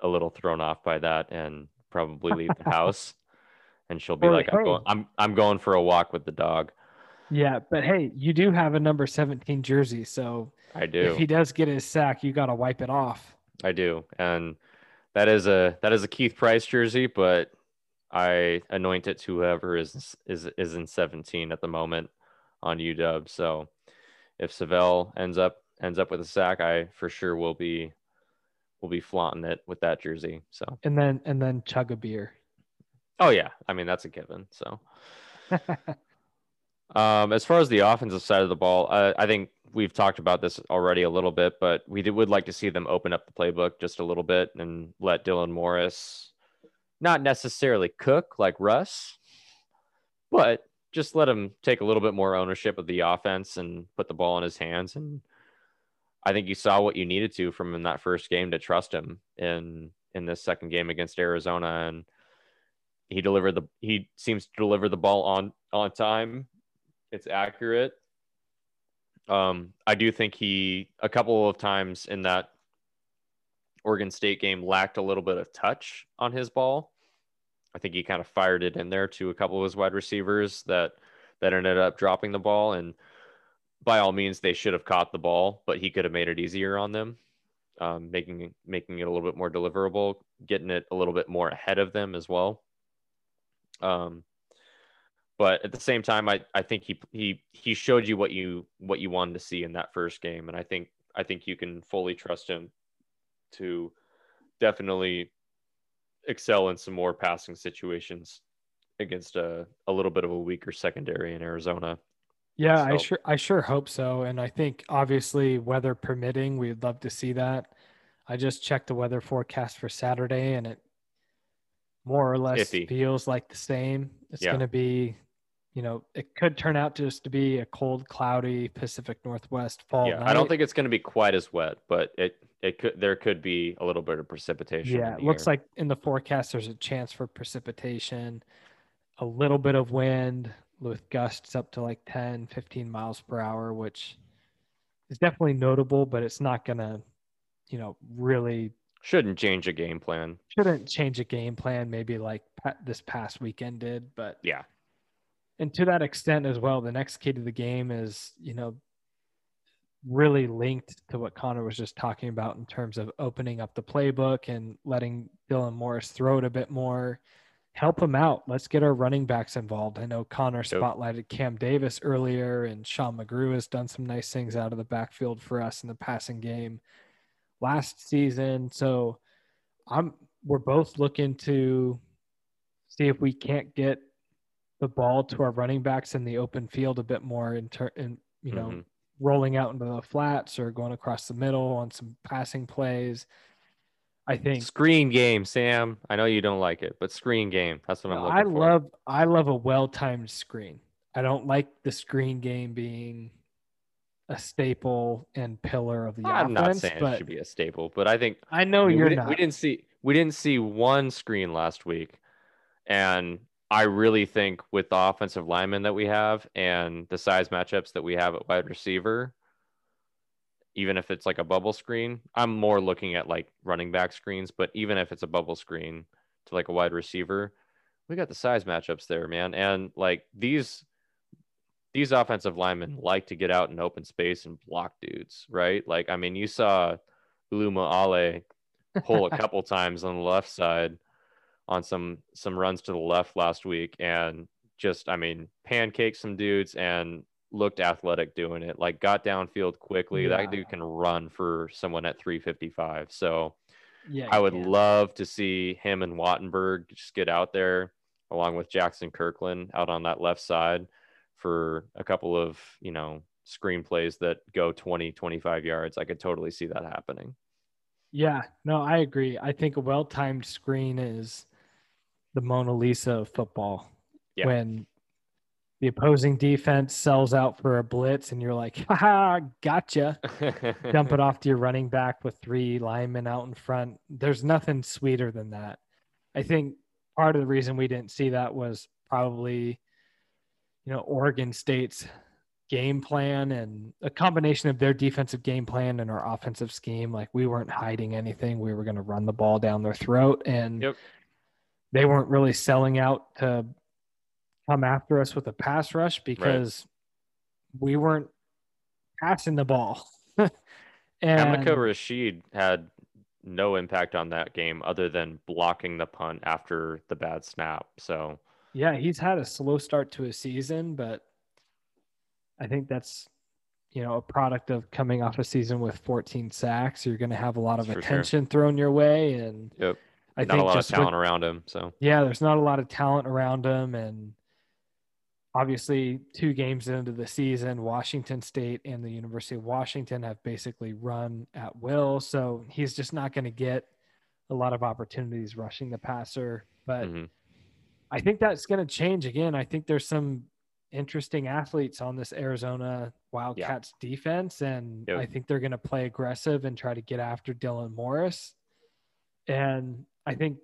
a little thrown off by that and probably leave the <laughs> house. And she'll be like, I'm, going, I'm, I'm going for a walk with the dog. Yeah, but hey, you do have a number 17 jersey, so I do. If he does get his sack, you got to wipe it off. I do, and that is a that is a Keith Price jersey, but I anoint it to whoever is is is in 17 at the moment on UW. So if Sav'ell ends up ends up with a sack, I for sure will be will be flaunting it with that jersey. So and then and then chug a beer. Oh yeah, I mean that's a given. So <laughs> um, as far as the offensive side of the ball, uh, I think we've talked about this already a little bit, but we did, would like to see them open up the playbook just a little bit and let Dylan Morris not necessarily cook like Russ, but just let him take a little bit more ownership of the offense and put the ball in his hands. And I think you saw what you needed to from in that first game to trust him in in this second game against Arizona. And he delivered the he seems to deliver the ball on on time. It's accurate. Um, I do think he a couple of times in that Oregon State game lacked a little bit of touch on his ball. I think he kind of fired it in there to a couple of his wide receivers that that ended up dropping the ball. And by all means, they should have caught the ball, but he could have made it easier on them, um, making making it a little bit more deliverable, getting it a little bit more ahead of them as well. Um, but at the same time, I, I think he he he showed you what you what you wanted to see in that first game, and I think I think you can fully trust him to definitely excel in some more passing situations against a, a little bit of a weaker secondary in Arizona. Yeah, so. I sure I sure hope so. And I think obviously weather permitting, we'd love to see that. I just checked the weather forecast for Saturday and it more or less Iffy. feels like the same. It's yeah. gonna be you know, it could turn out just to be a cold, cloudy Pacific Northwest fall. Yeah, night. I don't think it's going to be quite as wet, but it it could there could be a little bit of precipitation. Yeah, it looks like in the forecast there's a chance for precipitation, a little bit of wind with gusts up to like 10, 15 miles per hour, which is definitely notable, but it's not going to, you know, really shouldn't change a game plan. Shouldn't change a game plan maybe like this past weekend did, but yeah. And to that extent as well, the next key to the game is, you know, really linked to what Connor was just talking about in terms of opening up the playbook and letting Dylan Morris throw it a bit more. Help him out. Let's get our running backs involved. I know Connor spotlighted Cam Davis earlier, and Sean McGrew has done some nice things out of the backfield for us in the passing game last season. So I'm we're both looking to see if we can't get the ball to our running backs in the open field a bit more in turn in you know mm-hmm rolling out into the flats or going across the middle on some passing plays. I think screen game, Sam. I know you don't like it, but screen game. That's what I'm looking I for. love I love a well-timed screen. I don't like the screen game being a staple and pillar of the I'm offense. I'm not saying it should be a staple, but I think I know I mean, you're we not. We didn't see we didn't see one screen last week, and I really think with the offensive linemen that we have and the size matchups that we have at wide receiver, even if it's like a bubble screen, I'm more looking at like running back screens. But even if it's a bubble screen to like a wide receiver, we got the size matchups there, man. And like these these offensive linemen like to get out in open space and block dudes, right? Like, I mean, you saw Ulumoo Ale pull a <laughs> couple times on the left side on some some runs to the left last week and just I mean pancaked some dudes and looked athletic doing it. Like got downfield quickly. Yeah. That dude can run for someone at 355. So Yeah, I would can. love to see him and Wattenberg just get out there along with Jaxson Kirkland out on that left side for a couple of, you know, screenplays that go 20, 25 yards. I could totally see that happening. Yeah, no, I agree. I think a well-timed screen is the Mona Lisa of football. Yeah. When the opposing defense sells out for a blitz and you're like, haha, gotcha. <laughs> Dump it off to your running back with three linemen out in front. There's nothing sweeter than that. I think part of the reason we didn't see that was probably, you know, Oregon State's game plan and a combination of their defensive game plan and our offensive scheme. Like we weren't hiding anything. We were going to run the ball down their throat and Yep. they weren't really selling out to come after us with a pass rush because we weren't passing the ball. <laughs> and Hamilcar Rashed had no impact on that game other than blocking the punt after the bad snap. So yeah, he's had a slow start to his season, but I think that's you know a product of coming off a season with 14 sacks. You're going to have a lot of For sure. attention thrown your way, and Yep. I not think a lot of just with- talent around him. So yeah, there's not a lot of talent around him, and obviously, two games into the season, Washington State and the University of Washington have basically run at will. So he's just not going to get a lot of opportunities rushing the passer. But mhm. I think that's going to change again. I think there's some interesting athletes on this Arizona Wildcats defense, and Yep. I think they're going to play aggressive and try to get after Dylan Morris. And I think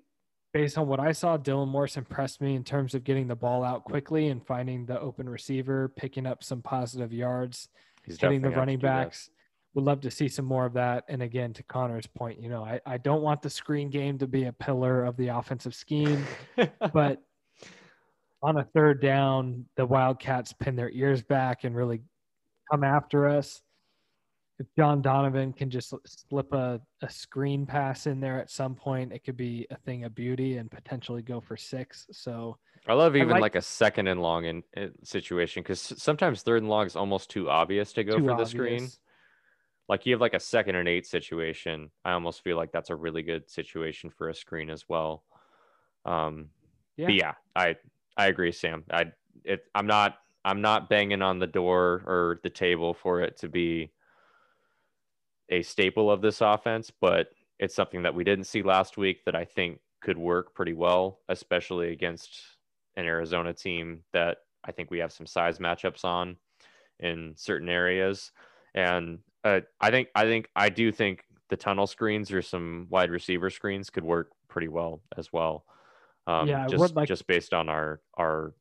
based on what I saw, Dylan Morris impressed me in terms of getting the ball out quickly and finding the open receiver, picking up some positive yards, he's hitting the definitely have to running backs. Would love to see some more of that. And again, to Connor's point, you know, I, I don't want the screen game to be a pillar of the offensive scheme, <laughs> but on a third down, the Wildcats pin their ears back and really come after us. If John Donovan can just slip a, a screen pass in there at some point, it could be a thing of beauty and potentially go for six. So, I love even like- like, a second and long in, in situation because sometimes third and long is almost too obvious to go for the screen. Like you have like a second and eight situation. I almost feel like that's a really good situation for a screen as well. Um, Yeah. Yeah, I I agree, Sam. I it I'm not I'm not banging on the door or the table for it to be a staple of this offense, but it's something that we didn't see last week that I think could work pretty well, especially against an Arizona team that I think we have some size matchups on in certain areas. And uh, I think I think I do think the tunnel screens or some wide receiver screens could work pretty well as well. Um, Yeah, just like- just based on our our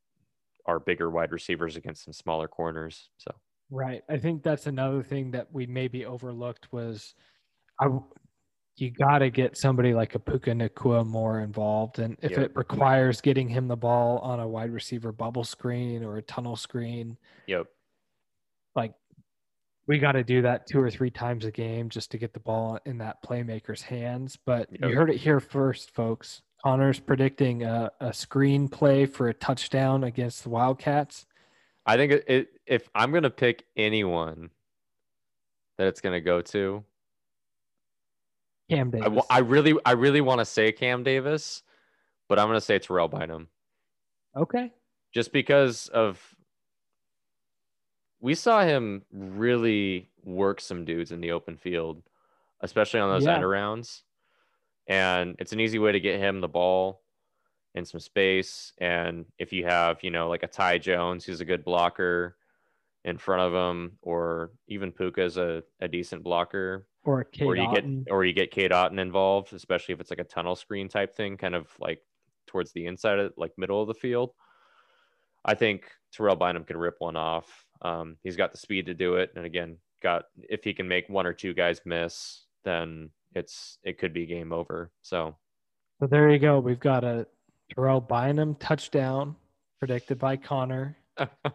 our bigger wide receivers against some smaller corners. So Right. I think that's another thing that we maybe overlooked was I you got to get somebody like a Puka Nacua more involved. And if Yep. it requires getting him the ball on a wide receiver bubble screen or a tunnel screen, yep, like we got to do that two or three times a game just to get the ball in that playmaker's hands. But you heard it here first, folks. Connor's predicting a, a screen play for a touchdown against the Wildcats. I think it, it if I'm gonna pick anyone that it's gonna go to, Cam I, Davis. w- I really I really want to say Cam Davis, but I'm gonna say Terrell Bynum. okay. just because of we saw him really work some dudes in the open field, especially on those Yeah. end arounds. And it's an easy way to get him the ball in some space. And if you have, you know, like a Ty Jones, who's a good blocker in front of him, or even Puka's a, a decent blocker, Or a Cade or you Otton. get or you get Cade Otton involved, especially if it's like a tunnel screen type thing, kind of like towards the inside of like middle of the field. I think Terrell Bynum can rip one off. Um, he's got the speed to do it, and again, got if he can make one or two guys miss, then it's it could be game over. So So there you go. We've got a Terrell Bynum touchdown predicted by Connor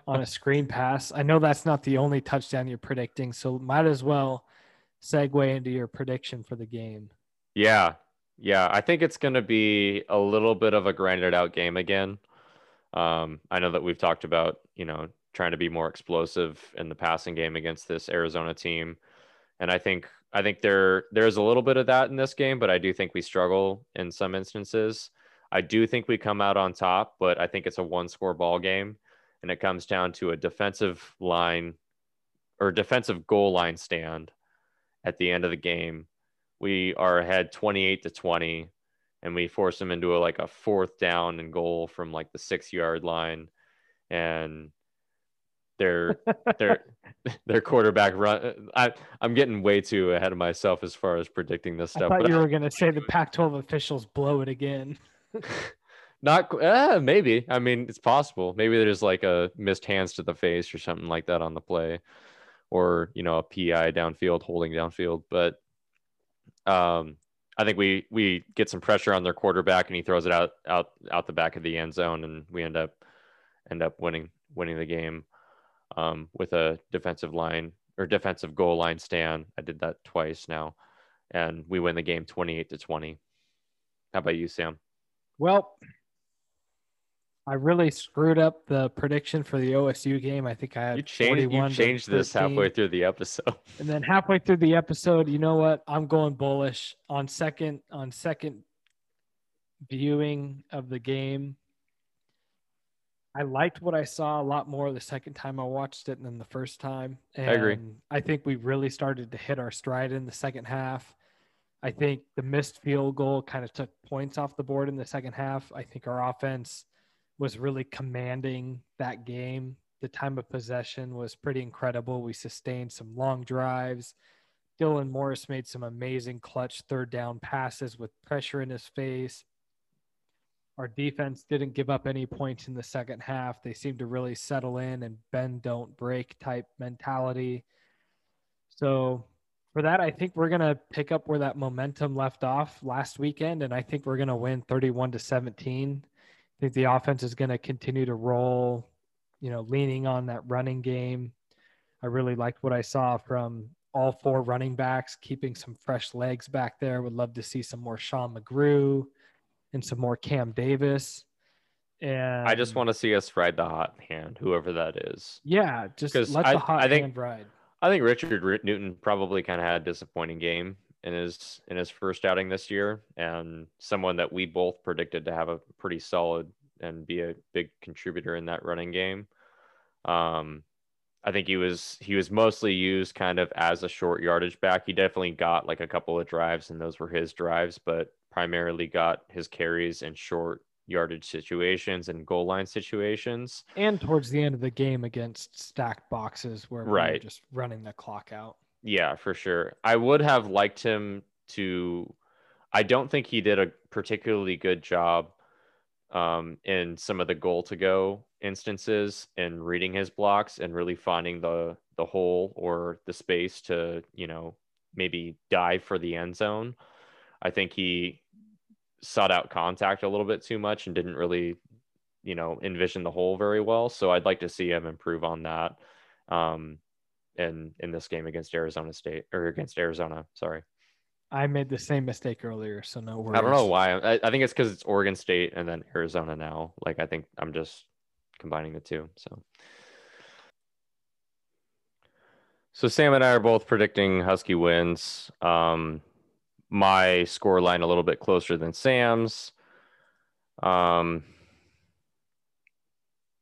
on a screen pass. I know that's not the only touchdown you're predicting, so might as well segue into your prediction for the game. yeah, Yeah, I think it's going to be a little bit of a grinded out game again. Um, I know that we've talked about, you know, trying to be more explosive in the passing game against this Arizona team. And I think I think there there's a little bit of that in this game, but I do think we struggle in some instances. I do think we come out on top, but I think it's a one score ball game and it comes down to a defensive line or defensive goal line stand at the end of the game. We are ahead 28 to 20 and we force them into a, like a fourth down and goal from like the 6 yard line and their <laughs> their their quarterback run. I I'm getting way too ahead of myself as far as predicting this stuff. I thought you were gonna say the <laughs> Pac-12 officials blow it again. <laughs> Not uh, maybe. I mean, it's possible. Maybe there's like a missed hands to the face or something like that on the play, or you know a PI downfield holding downfield. But um, I think we we get some pressure on their quarterback and he throws it out out out the back of the end zone and we end up end up winning winning the game um, with a defensive line or defensive goal line stand. I did that twice now, and we win the game 28 to 20. How about you, Sam? Well, I really screwed up the prediction for the OSU game. I think I had you changed, you changed this halfway through the episode. <laughs> And then halfway through the episode, you know what? I'm going bullish on second on second viewing of the game. I liked what I saw a lot more the second time I watched it than the first time. And I agree. I think we really started to hit our stride in the second half. I think the missed field goal kind of took points off the board in the second half. I think our offense was really commanding that game. The time of possession was pretty incredible. We sustained some long drives. Dylan Morris made some amazing clutch third down passes with pressure in his face. Our defense didn't give up any points in the second half. They seemed to really settle in and bend, don't break type mentality. So, for that, I think we're going to pick up where that momentum left off last weekend. And I think we're going to win 31 to 17. I think the offense is going to continue to roll, you know, leaning on that running game. I really liked what I saw from all four running backs, keeping some fresh legs back there. Would love to see some more Sean McGrew and some more Cam Davis. And I just want to see us ride the hot hand, whoever that is. Yeah, just let the hot I think, hand ride. I think Richard Newton probably kind of had a disappointing game in his in his first outing this year, and someone that we both predicted to have a pretty solid and be a big contributor in that running game. Um, I think he was he was mostly used kind of as a short yardage back. He definitely got like a couple of drives, and those were his drives, but primarily got his carries in short yardage situations and goal line situations. And towards the end of the game against stacked boxes where right. we just running the clock out. Yeah, for sure. I would have liked him to I don't think he did a particularly good job um, in some of the goal to go instances and reading his blocks and really finding the the hole or the space to, you know, maybe dive for the end zone. I think he sought out contact a little bit too much and didn't really, you know, envision the hole very well. So I'd like to see him improve on that. Um, in in this game against Arizona State or against Arizona. Sorry. I made the same mistake earlier, so no worries. I don't know why. I, I think it's because it's Oregon State and then Arizona now. Like I think I'm just combining the two. So. So Sam and I are both predicting Husky wins. Um, my score line a little bit closer than Sam's. Um,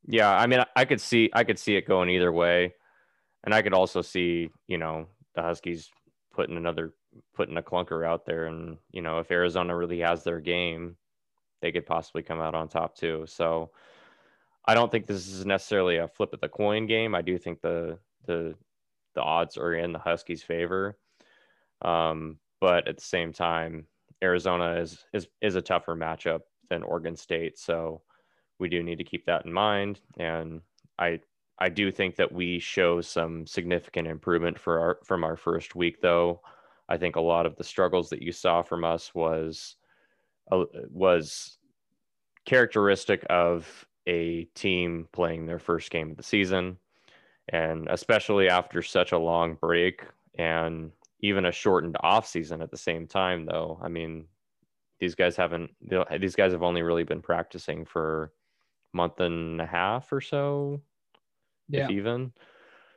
yeah, I mean, I could see I could see it going either way, and I could also see you know the Huskies putting another putting a clunker out there, and you know if Arizona really has their game, they could possibly come out on top too. So I don't think this is necessarily a flip of the coin game. I do think the the the odds are in the Huskies' favor. Um, but at the same time, Arizona is is is a tougher matchup than Oregon State, so we do need to keep that in mind. And I I do think that we show some significant improvement for our from our first week, though. I think a lot of the struggles that you saw from us was uh, was characteristic of a team playing their first game of the season, and especially after such a long break and even a shortened off season at the same time though i mean these guys haven't. These guys have only really been practicing for month and a half or so, yeah. if even.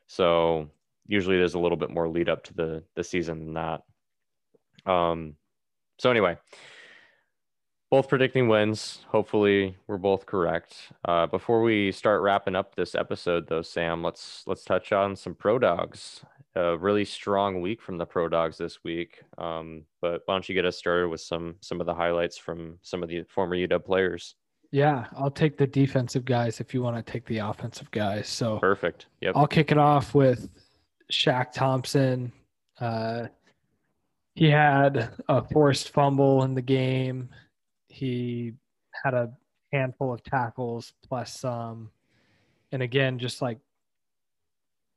So usually there's a little bit more lead up to the the season than that. Um. So anyway, both predicting wins. Hopefully, we're both correct. Uh, before we start wrapping up this episode, though, Sam, let's let's touch on some pro dogs. A really strong week from the pro dogs this week. Um, but why don't you get us started with some some of the highlights from some of the former UW players? Yeah, I'll take the defensive guys if you want to take the offensive guys. So perfect. Yep. I'll kick it off with Shaq Thompson. Uh, he had a forced fumble in the game. He had a handful of tackles plus some. And again, just like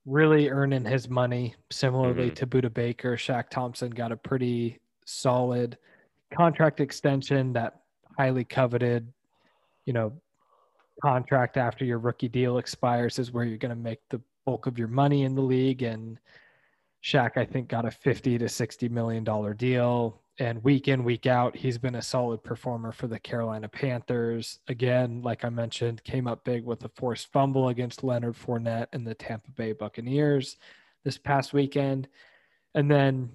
really earning his money, similarly mm-hmm. to Budda Baker. Shaq Thompson got a pretty solid contract extension that highly coveted, you know, contract after your rookie deal expires is where you're going to make the bulk of your money in the league. And Shaq, I think, got a 50 to 60 million dollar deal. And week in week out he's been a solid performer for the carolina panthers. Again like i mentioned came up big with a forced fumble against leonard fournette and the tampa bay buccaneers this past weekend. And then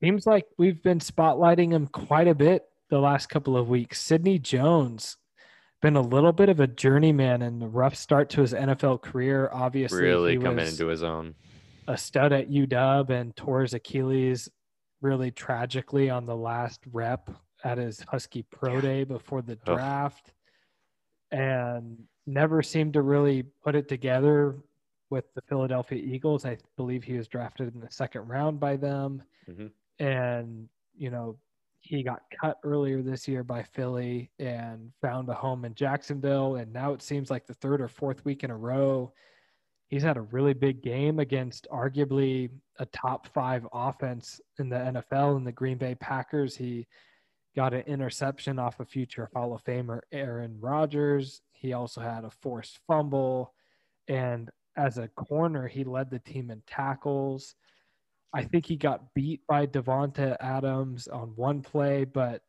seems like we've been spotlighting him quite a bit the last couple of weeks. Sidney jones been a little bit of a journeyman and a rough start to his nfl career obviously really coming into his own a stud at uw and tore his achilles really tragically on the last rep at his Husky Pro. Day before the draft and never seemed to really put it together with the Philadelphia Eagles. I believe he was drafted in the second round by them. Mm-hmm. And, you know, he got cut earlier this year by Philly and found a home in Jacksonville. And now it seems like the third or fourth week in a row he's had a really big game against arguably a top five offense in the NFL in the Green Bay Packers. He got an interception off a future Hall of Famer Aaron Rodgers. He also had a forced fumble. And as a corner, he led the team in tackles. I think he got beat by Davante Adams on one play, but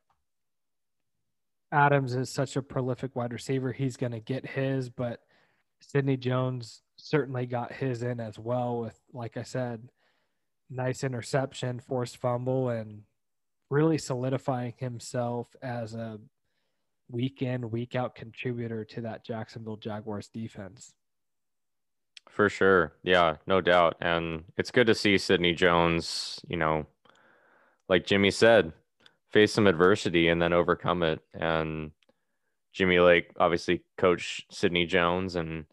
Adams is such a prolific wide receiver. He's going to get his, but Sidney Jones certainly got his in as well with, like I said, nice interception, forced fumble, and really solidifying himself as a week in, week out contributor to that Jacksonville Jaguars defense. For sure. Yeah, no doubt. And it's good to see Sidney Jones, you know, like Jimmy said, face some adversity and then overcome it. And Jimmy Lake obviously coach Sidney Jones and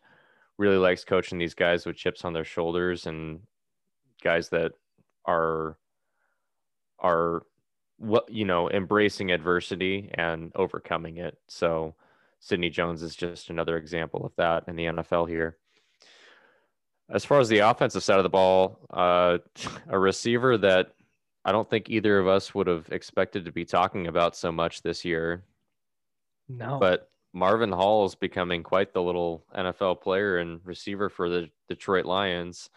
really likes coaching these guys with chips on their shoulders and guys that are are what you know embracing adversity and overcoming it. So Sidney Jones is just another example of that in the NFL here. As far as the offensive side of the ball, uh, <laughs> a receiver that I don't think either of us would have expected to be talking about so much this year. No. But Marvin Hall is becoming quite the little NFL player and receiver for the Detroit Lions.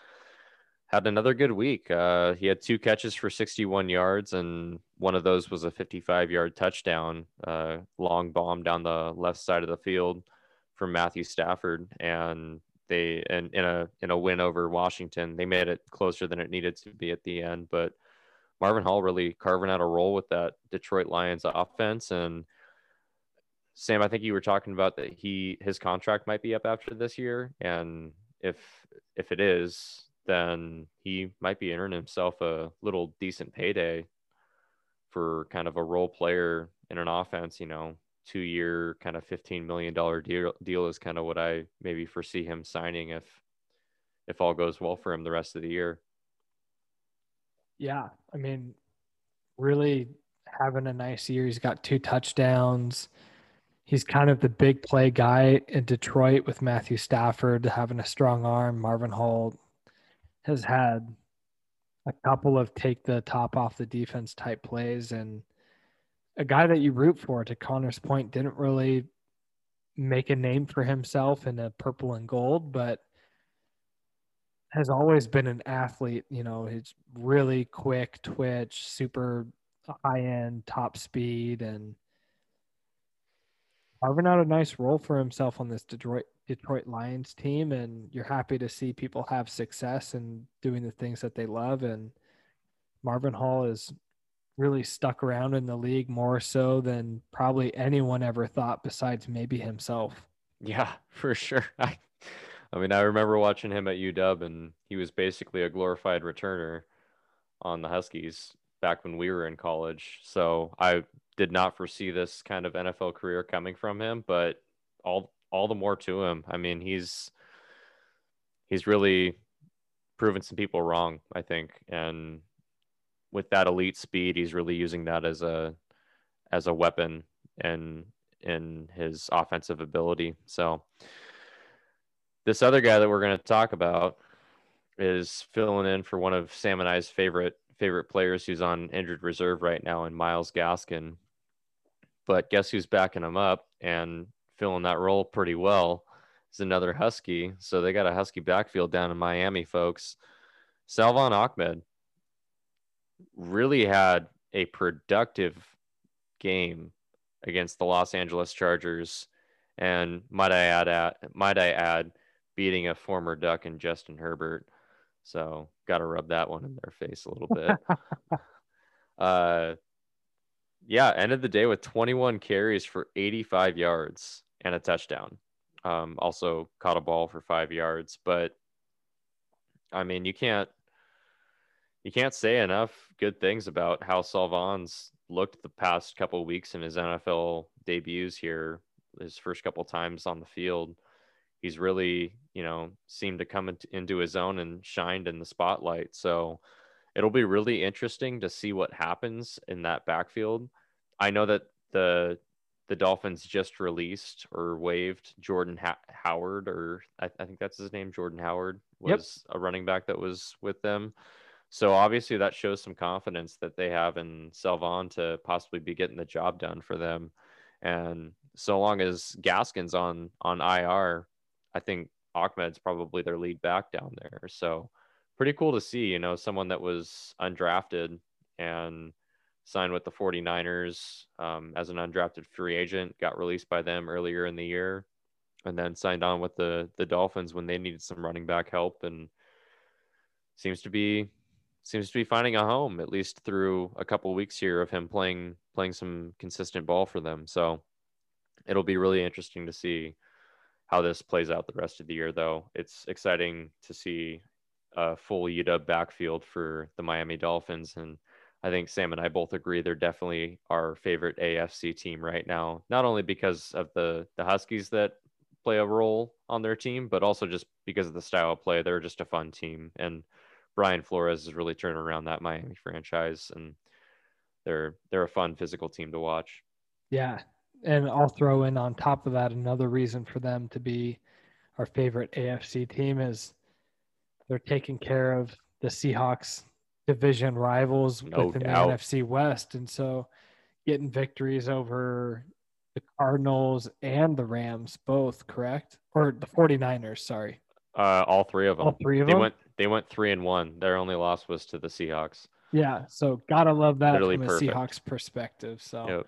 Had another good week. Uh, he had two catches for 61 yards, and one of those was a 55 yard touchdown, uh, long bomb down the left side of the field from Matthew Stafford. And they, and in a in a win over Washington, they made it closer than it needed to be at the end. But Marvin Hall really carving out a role with that Detroit Lions offense and Sam, I think you were talking about that he his contract might be up after this year, and if if it is, then he might be earning himself a little decent payday for kind of a role player in an offense. You know, two year kind of fifteen million dollar deal deal is kind of what I maybe foresee him signing if if all goes well for him the rest of the year. Yeah, I mean, really having a nice year. He's got two touchdowns he's kind of the big play guy in Detroit with Matthew Stafford having a strong arm. Marvin Hall has had a couple of take the top off the defense type plays and a guy that you root for to Connor's point didn't really make a name for himself in the purple and gold, but has always been an athlete. You know, he's really quick, twitch, super high end top speed and carving out a nice role for himself on this Detroit Detroit Lions team and you're happy to see people have success and doing the things that they love and Marvin Hall is really stuck around in the league more so than probably anyone ever thought besides maybe himself. Yeah, <laughs> for sure. <laughs> I, I mean, I remember watching him at UW and he was basically a glorified returner on the Huskies back when we were in college. So I did not foresee this kind of NFL career coming from him, but all all the more to him. I mean, he's he's really proven some people wrong, I think, and with that elite speed, he's really using that as a as a weapon and in his offensive ability. So this other guy that we're going to talk about is filling in for one of Sam and I's favorite favorite players who's on injured reserve right now in Myles Gaskin. But guess who's backing him up and filling that role pretty well is another Husky. So they got a Husky backfield down in Miami, folks. Salvon Ahmed really had a productive game against the Los Angeles Chargers, and might I add, might I add, beating a former Duck and Justin Herbert. So got to rub that one in their face a little bit. <laughs> uh, yeah, ended the day with 21 carries for 85 yards and a touchdown. Um, also caught a ball for five yards, but I mean, you can't you can't say enough good things about how Salvon's looked the past couple weeks in his NFL debuts here, his first couple times on the field. He's really, you know, seemed to come into his own and shined in the spotlight. So it'll be really interesting to see what happens in that backfield. I know that the the Dolphins just released or waived Jordan ha- Howard, or I, I, think that's his name. Jordan Howard was yep. a running back that was with them. So obviously that shows some confidence that they have in Salvon to possibly be getting the job done for them. And so long as Gaskin's on on IR, I think Ahmed's probably their lead back down there. So pretty cool to see, you know, someone that was undrafted and signed with the 49ers um, as an undrafted free agent, got released by them earlier in the year, and then signed on with the the Dolphins when they needed some running back help and seems to be seems to be finding a home at least through a couple weeks here of him playing playing some consistent ball for them. So it'll be really interesting to see how this plays out the rest of the year. Though it's exciting to see a full UW backfield for the Miami Dolphins, and I think Sam and I both agree they're definitely our favorite AFC team right now. Not only because of the the Huskies that play a role on their team, but also just because of the style of play. They're just a fun team and Brian Flores is really turning around that Miami franchise, and they're they're a fun physical team to watch. Yeah, and I'll throw in on top of that another reason for them to be our favorite AFC team is they're taking care of the Seahawks division rivals no within doubt. the NFC West, and so getting victories over the Cardinals and the Rams both, correct? Or the 49ers, sorry. Uh, all three of them. All three of they them. Went, they went three and one. Their only loss was to the Seahawks. Yeah, so gotta love that Literally from a perfect. Seahawks perspective. So yep.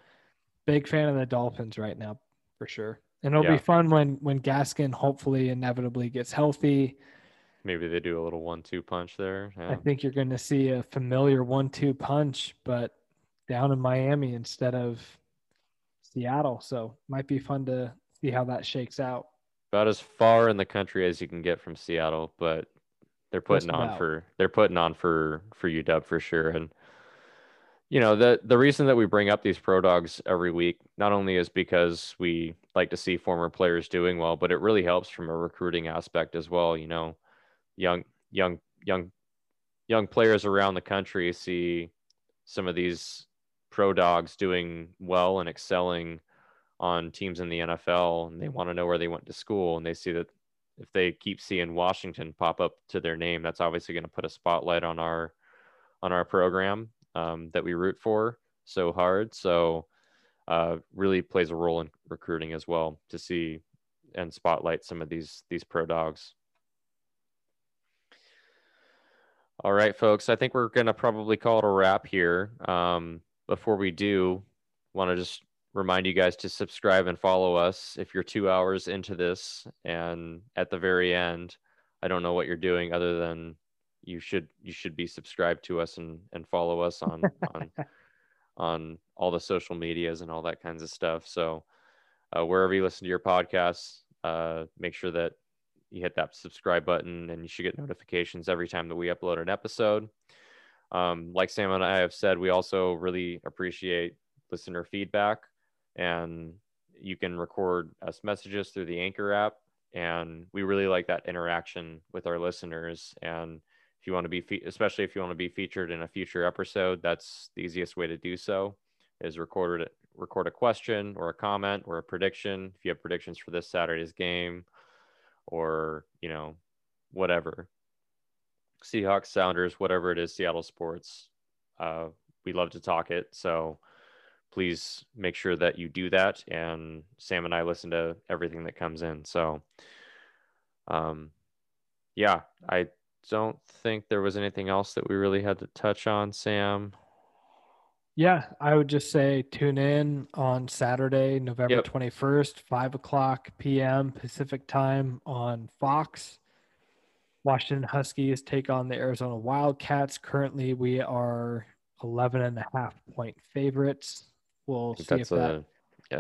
big fan of the Dolphins right now for sure. And it'll yeah. be fun when when Gaskin hopefully inevitably gets healthy. Maybe they do a little one-two punch there. Yeah. I think you're going to see a familiar one-two punch, but down in Miami instead of Seattle. So might be fun to see how that shakes out about as far in the country as you can get from Seattle, but they're putting on for they're putting on for for UW for sure. And you know the the reason that we bring up these pro dogs every week not only is because we like to see former players doing well, but it really helps from a recruiting aspect as well. You know, young young young young players around the country see some of these pro dogs doing well and excelling on teams in the NFL and they want to know where they went to school and they see that if they keep seeing Washington pop up to their name, that's obviously going to put a spotlight on our on our program um, that we root for so hard. So uh, really plays a role in recruiting as well to see and spotlight some of these these pro dogs. All right, folks. I think we're gonna probably call it a wrap here. Um, before we do, want to just remind you guys to subscribe and follow us if you're two hours into this and at the very end i don't know what you're doing other than you should you should be subscribed to us and and follow us on on <laughs> on all the social medias and all that kinds of stuff. So uh, wherever you listen to your podcasts uh, make sure that you hit that subscribe button and you should get notifications every time that we upload an episode. Um, like sam and i have said we also really appreciate listener feedback and you can record us messages through the Anchor app. And we really like that interaction with our listeners. And if you want to be, fe- especially if you want to be featured in a future episode, that's the easiest way to do so is record record a question or a comment or a prediction. If you have predictions for this Saturday's game or, you know, whatever, Seahawks, Sounders, whatever it is, Seattle sports, uh, we love to talk it. So please make sure that you do that. And Sam and I listen to everything that comes in. So, um, yeah, I don't think there was anything else that we really had to touch on, Sam. Yeah, I would just say tune in on Saturday, November yep. 21st, 5 o'clock p.m. Pacific time on Fox. Washington Huskies take on the Arizona Wildcats. Currently, we are 11 and a half point favorites. We'll see if that a, yeah.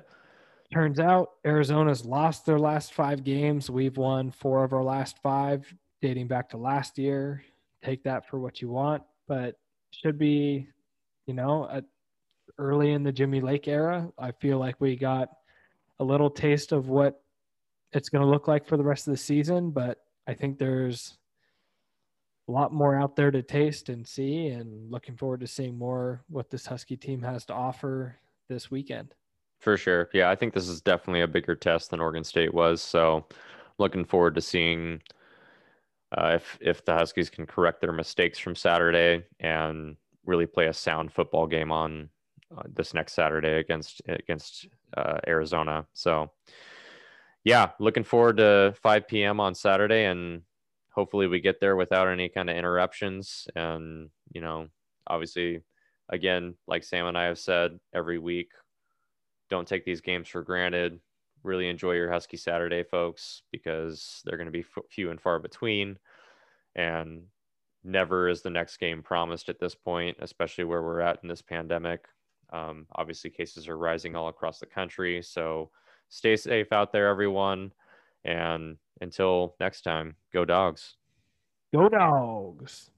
turns out. Arizona's lost their last five games. We've won four of our last five, dating back to last year. Take that for what you want, but should be, you know, at, early in the Jimmy Lake era. I feel like we got a little taste of what it's going to look like for the rest of the season, but I think there's a lot more out there to taste and see and looking forward to seeing more what this Husky team has to offer this weekend. For sure. Yeah, I think this is definitely a bigger test than Oregon State was. So looking forward to seeing uh, if if the Huskies can correct their mistakes from Saturday and really play a sound football game on uh, this next Saturday against against uh, Arizona. So yeah, looking forward to 5 p.m. on Saturday and hopefully we get there without any kind of interruptions and you know obviously again, like Sam and I have said every week, don't take these games for granted. Really enjoy your Husky Saturday, folks, because they're going to be few and far between. And never is the next game promised at this point, especially where we're at in this pandemic. Um, obviously, cases are rising all across the country. So stay safe out there, everyone. And until next time, go dogs. Go dogs.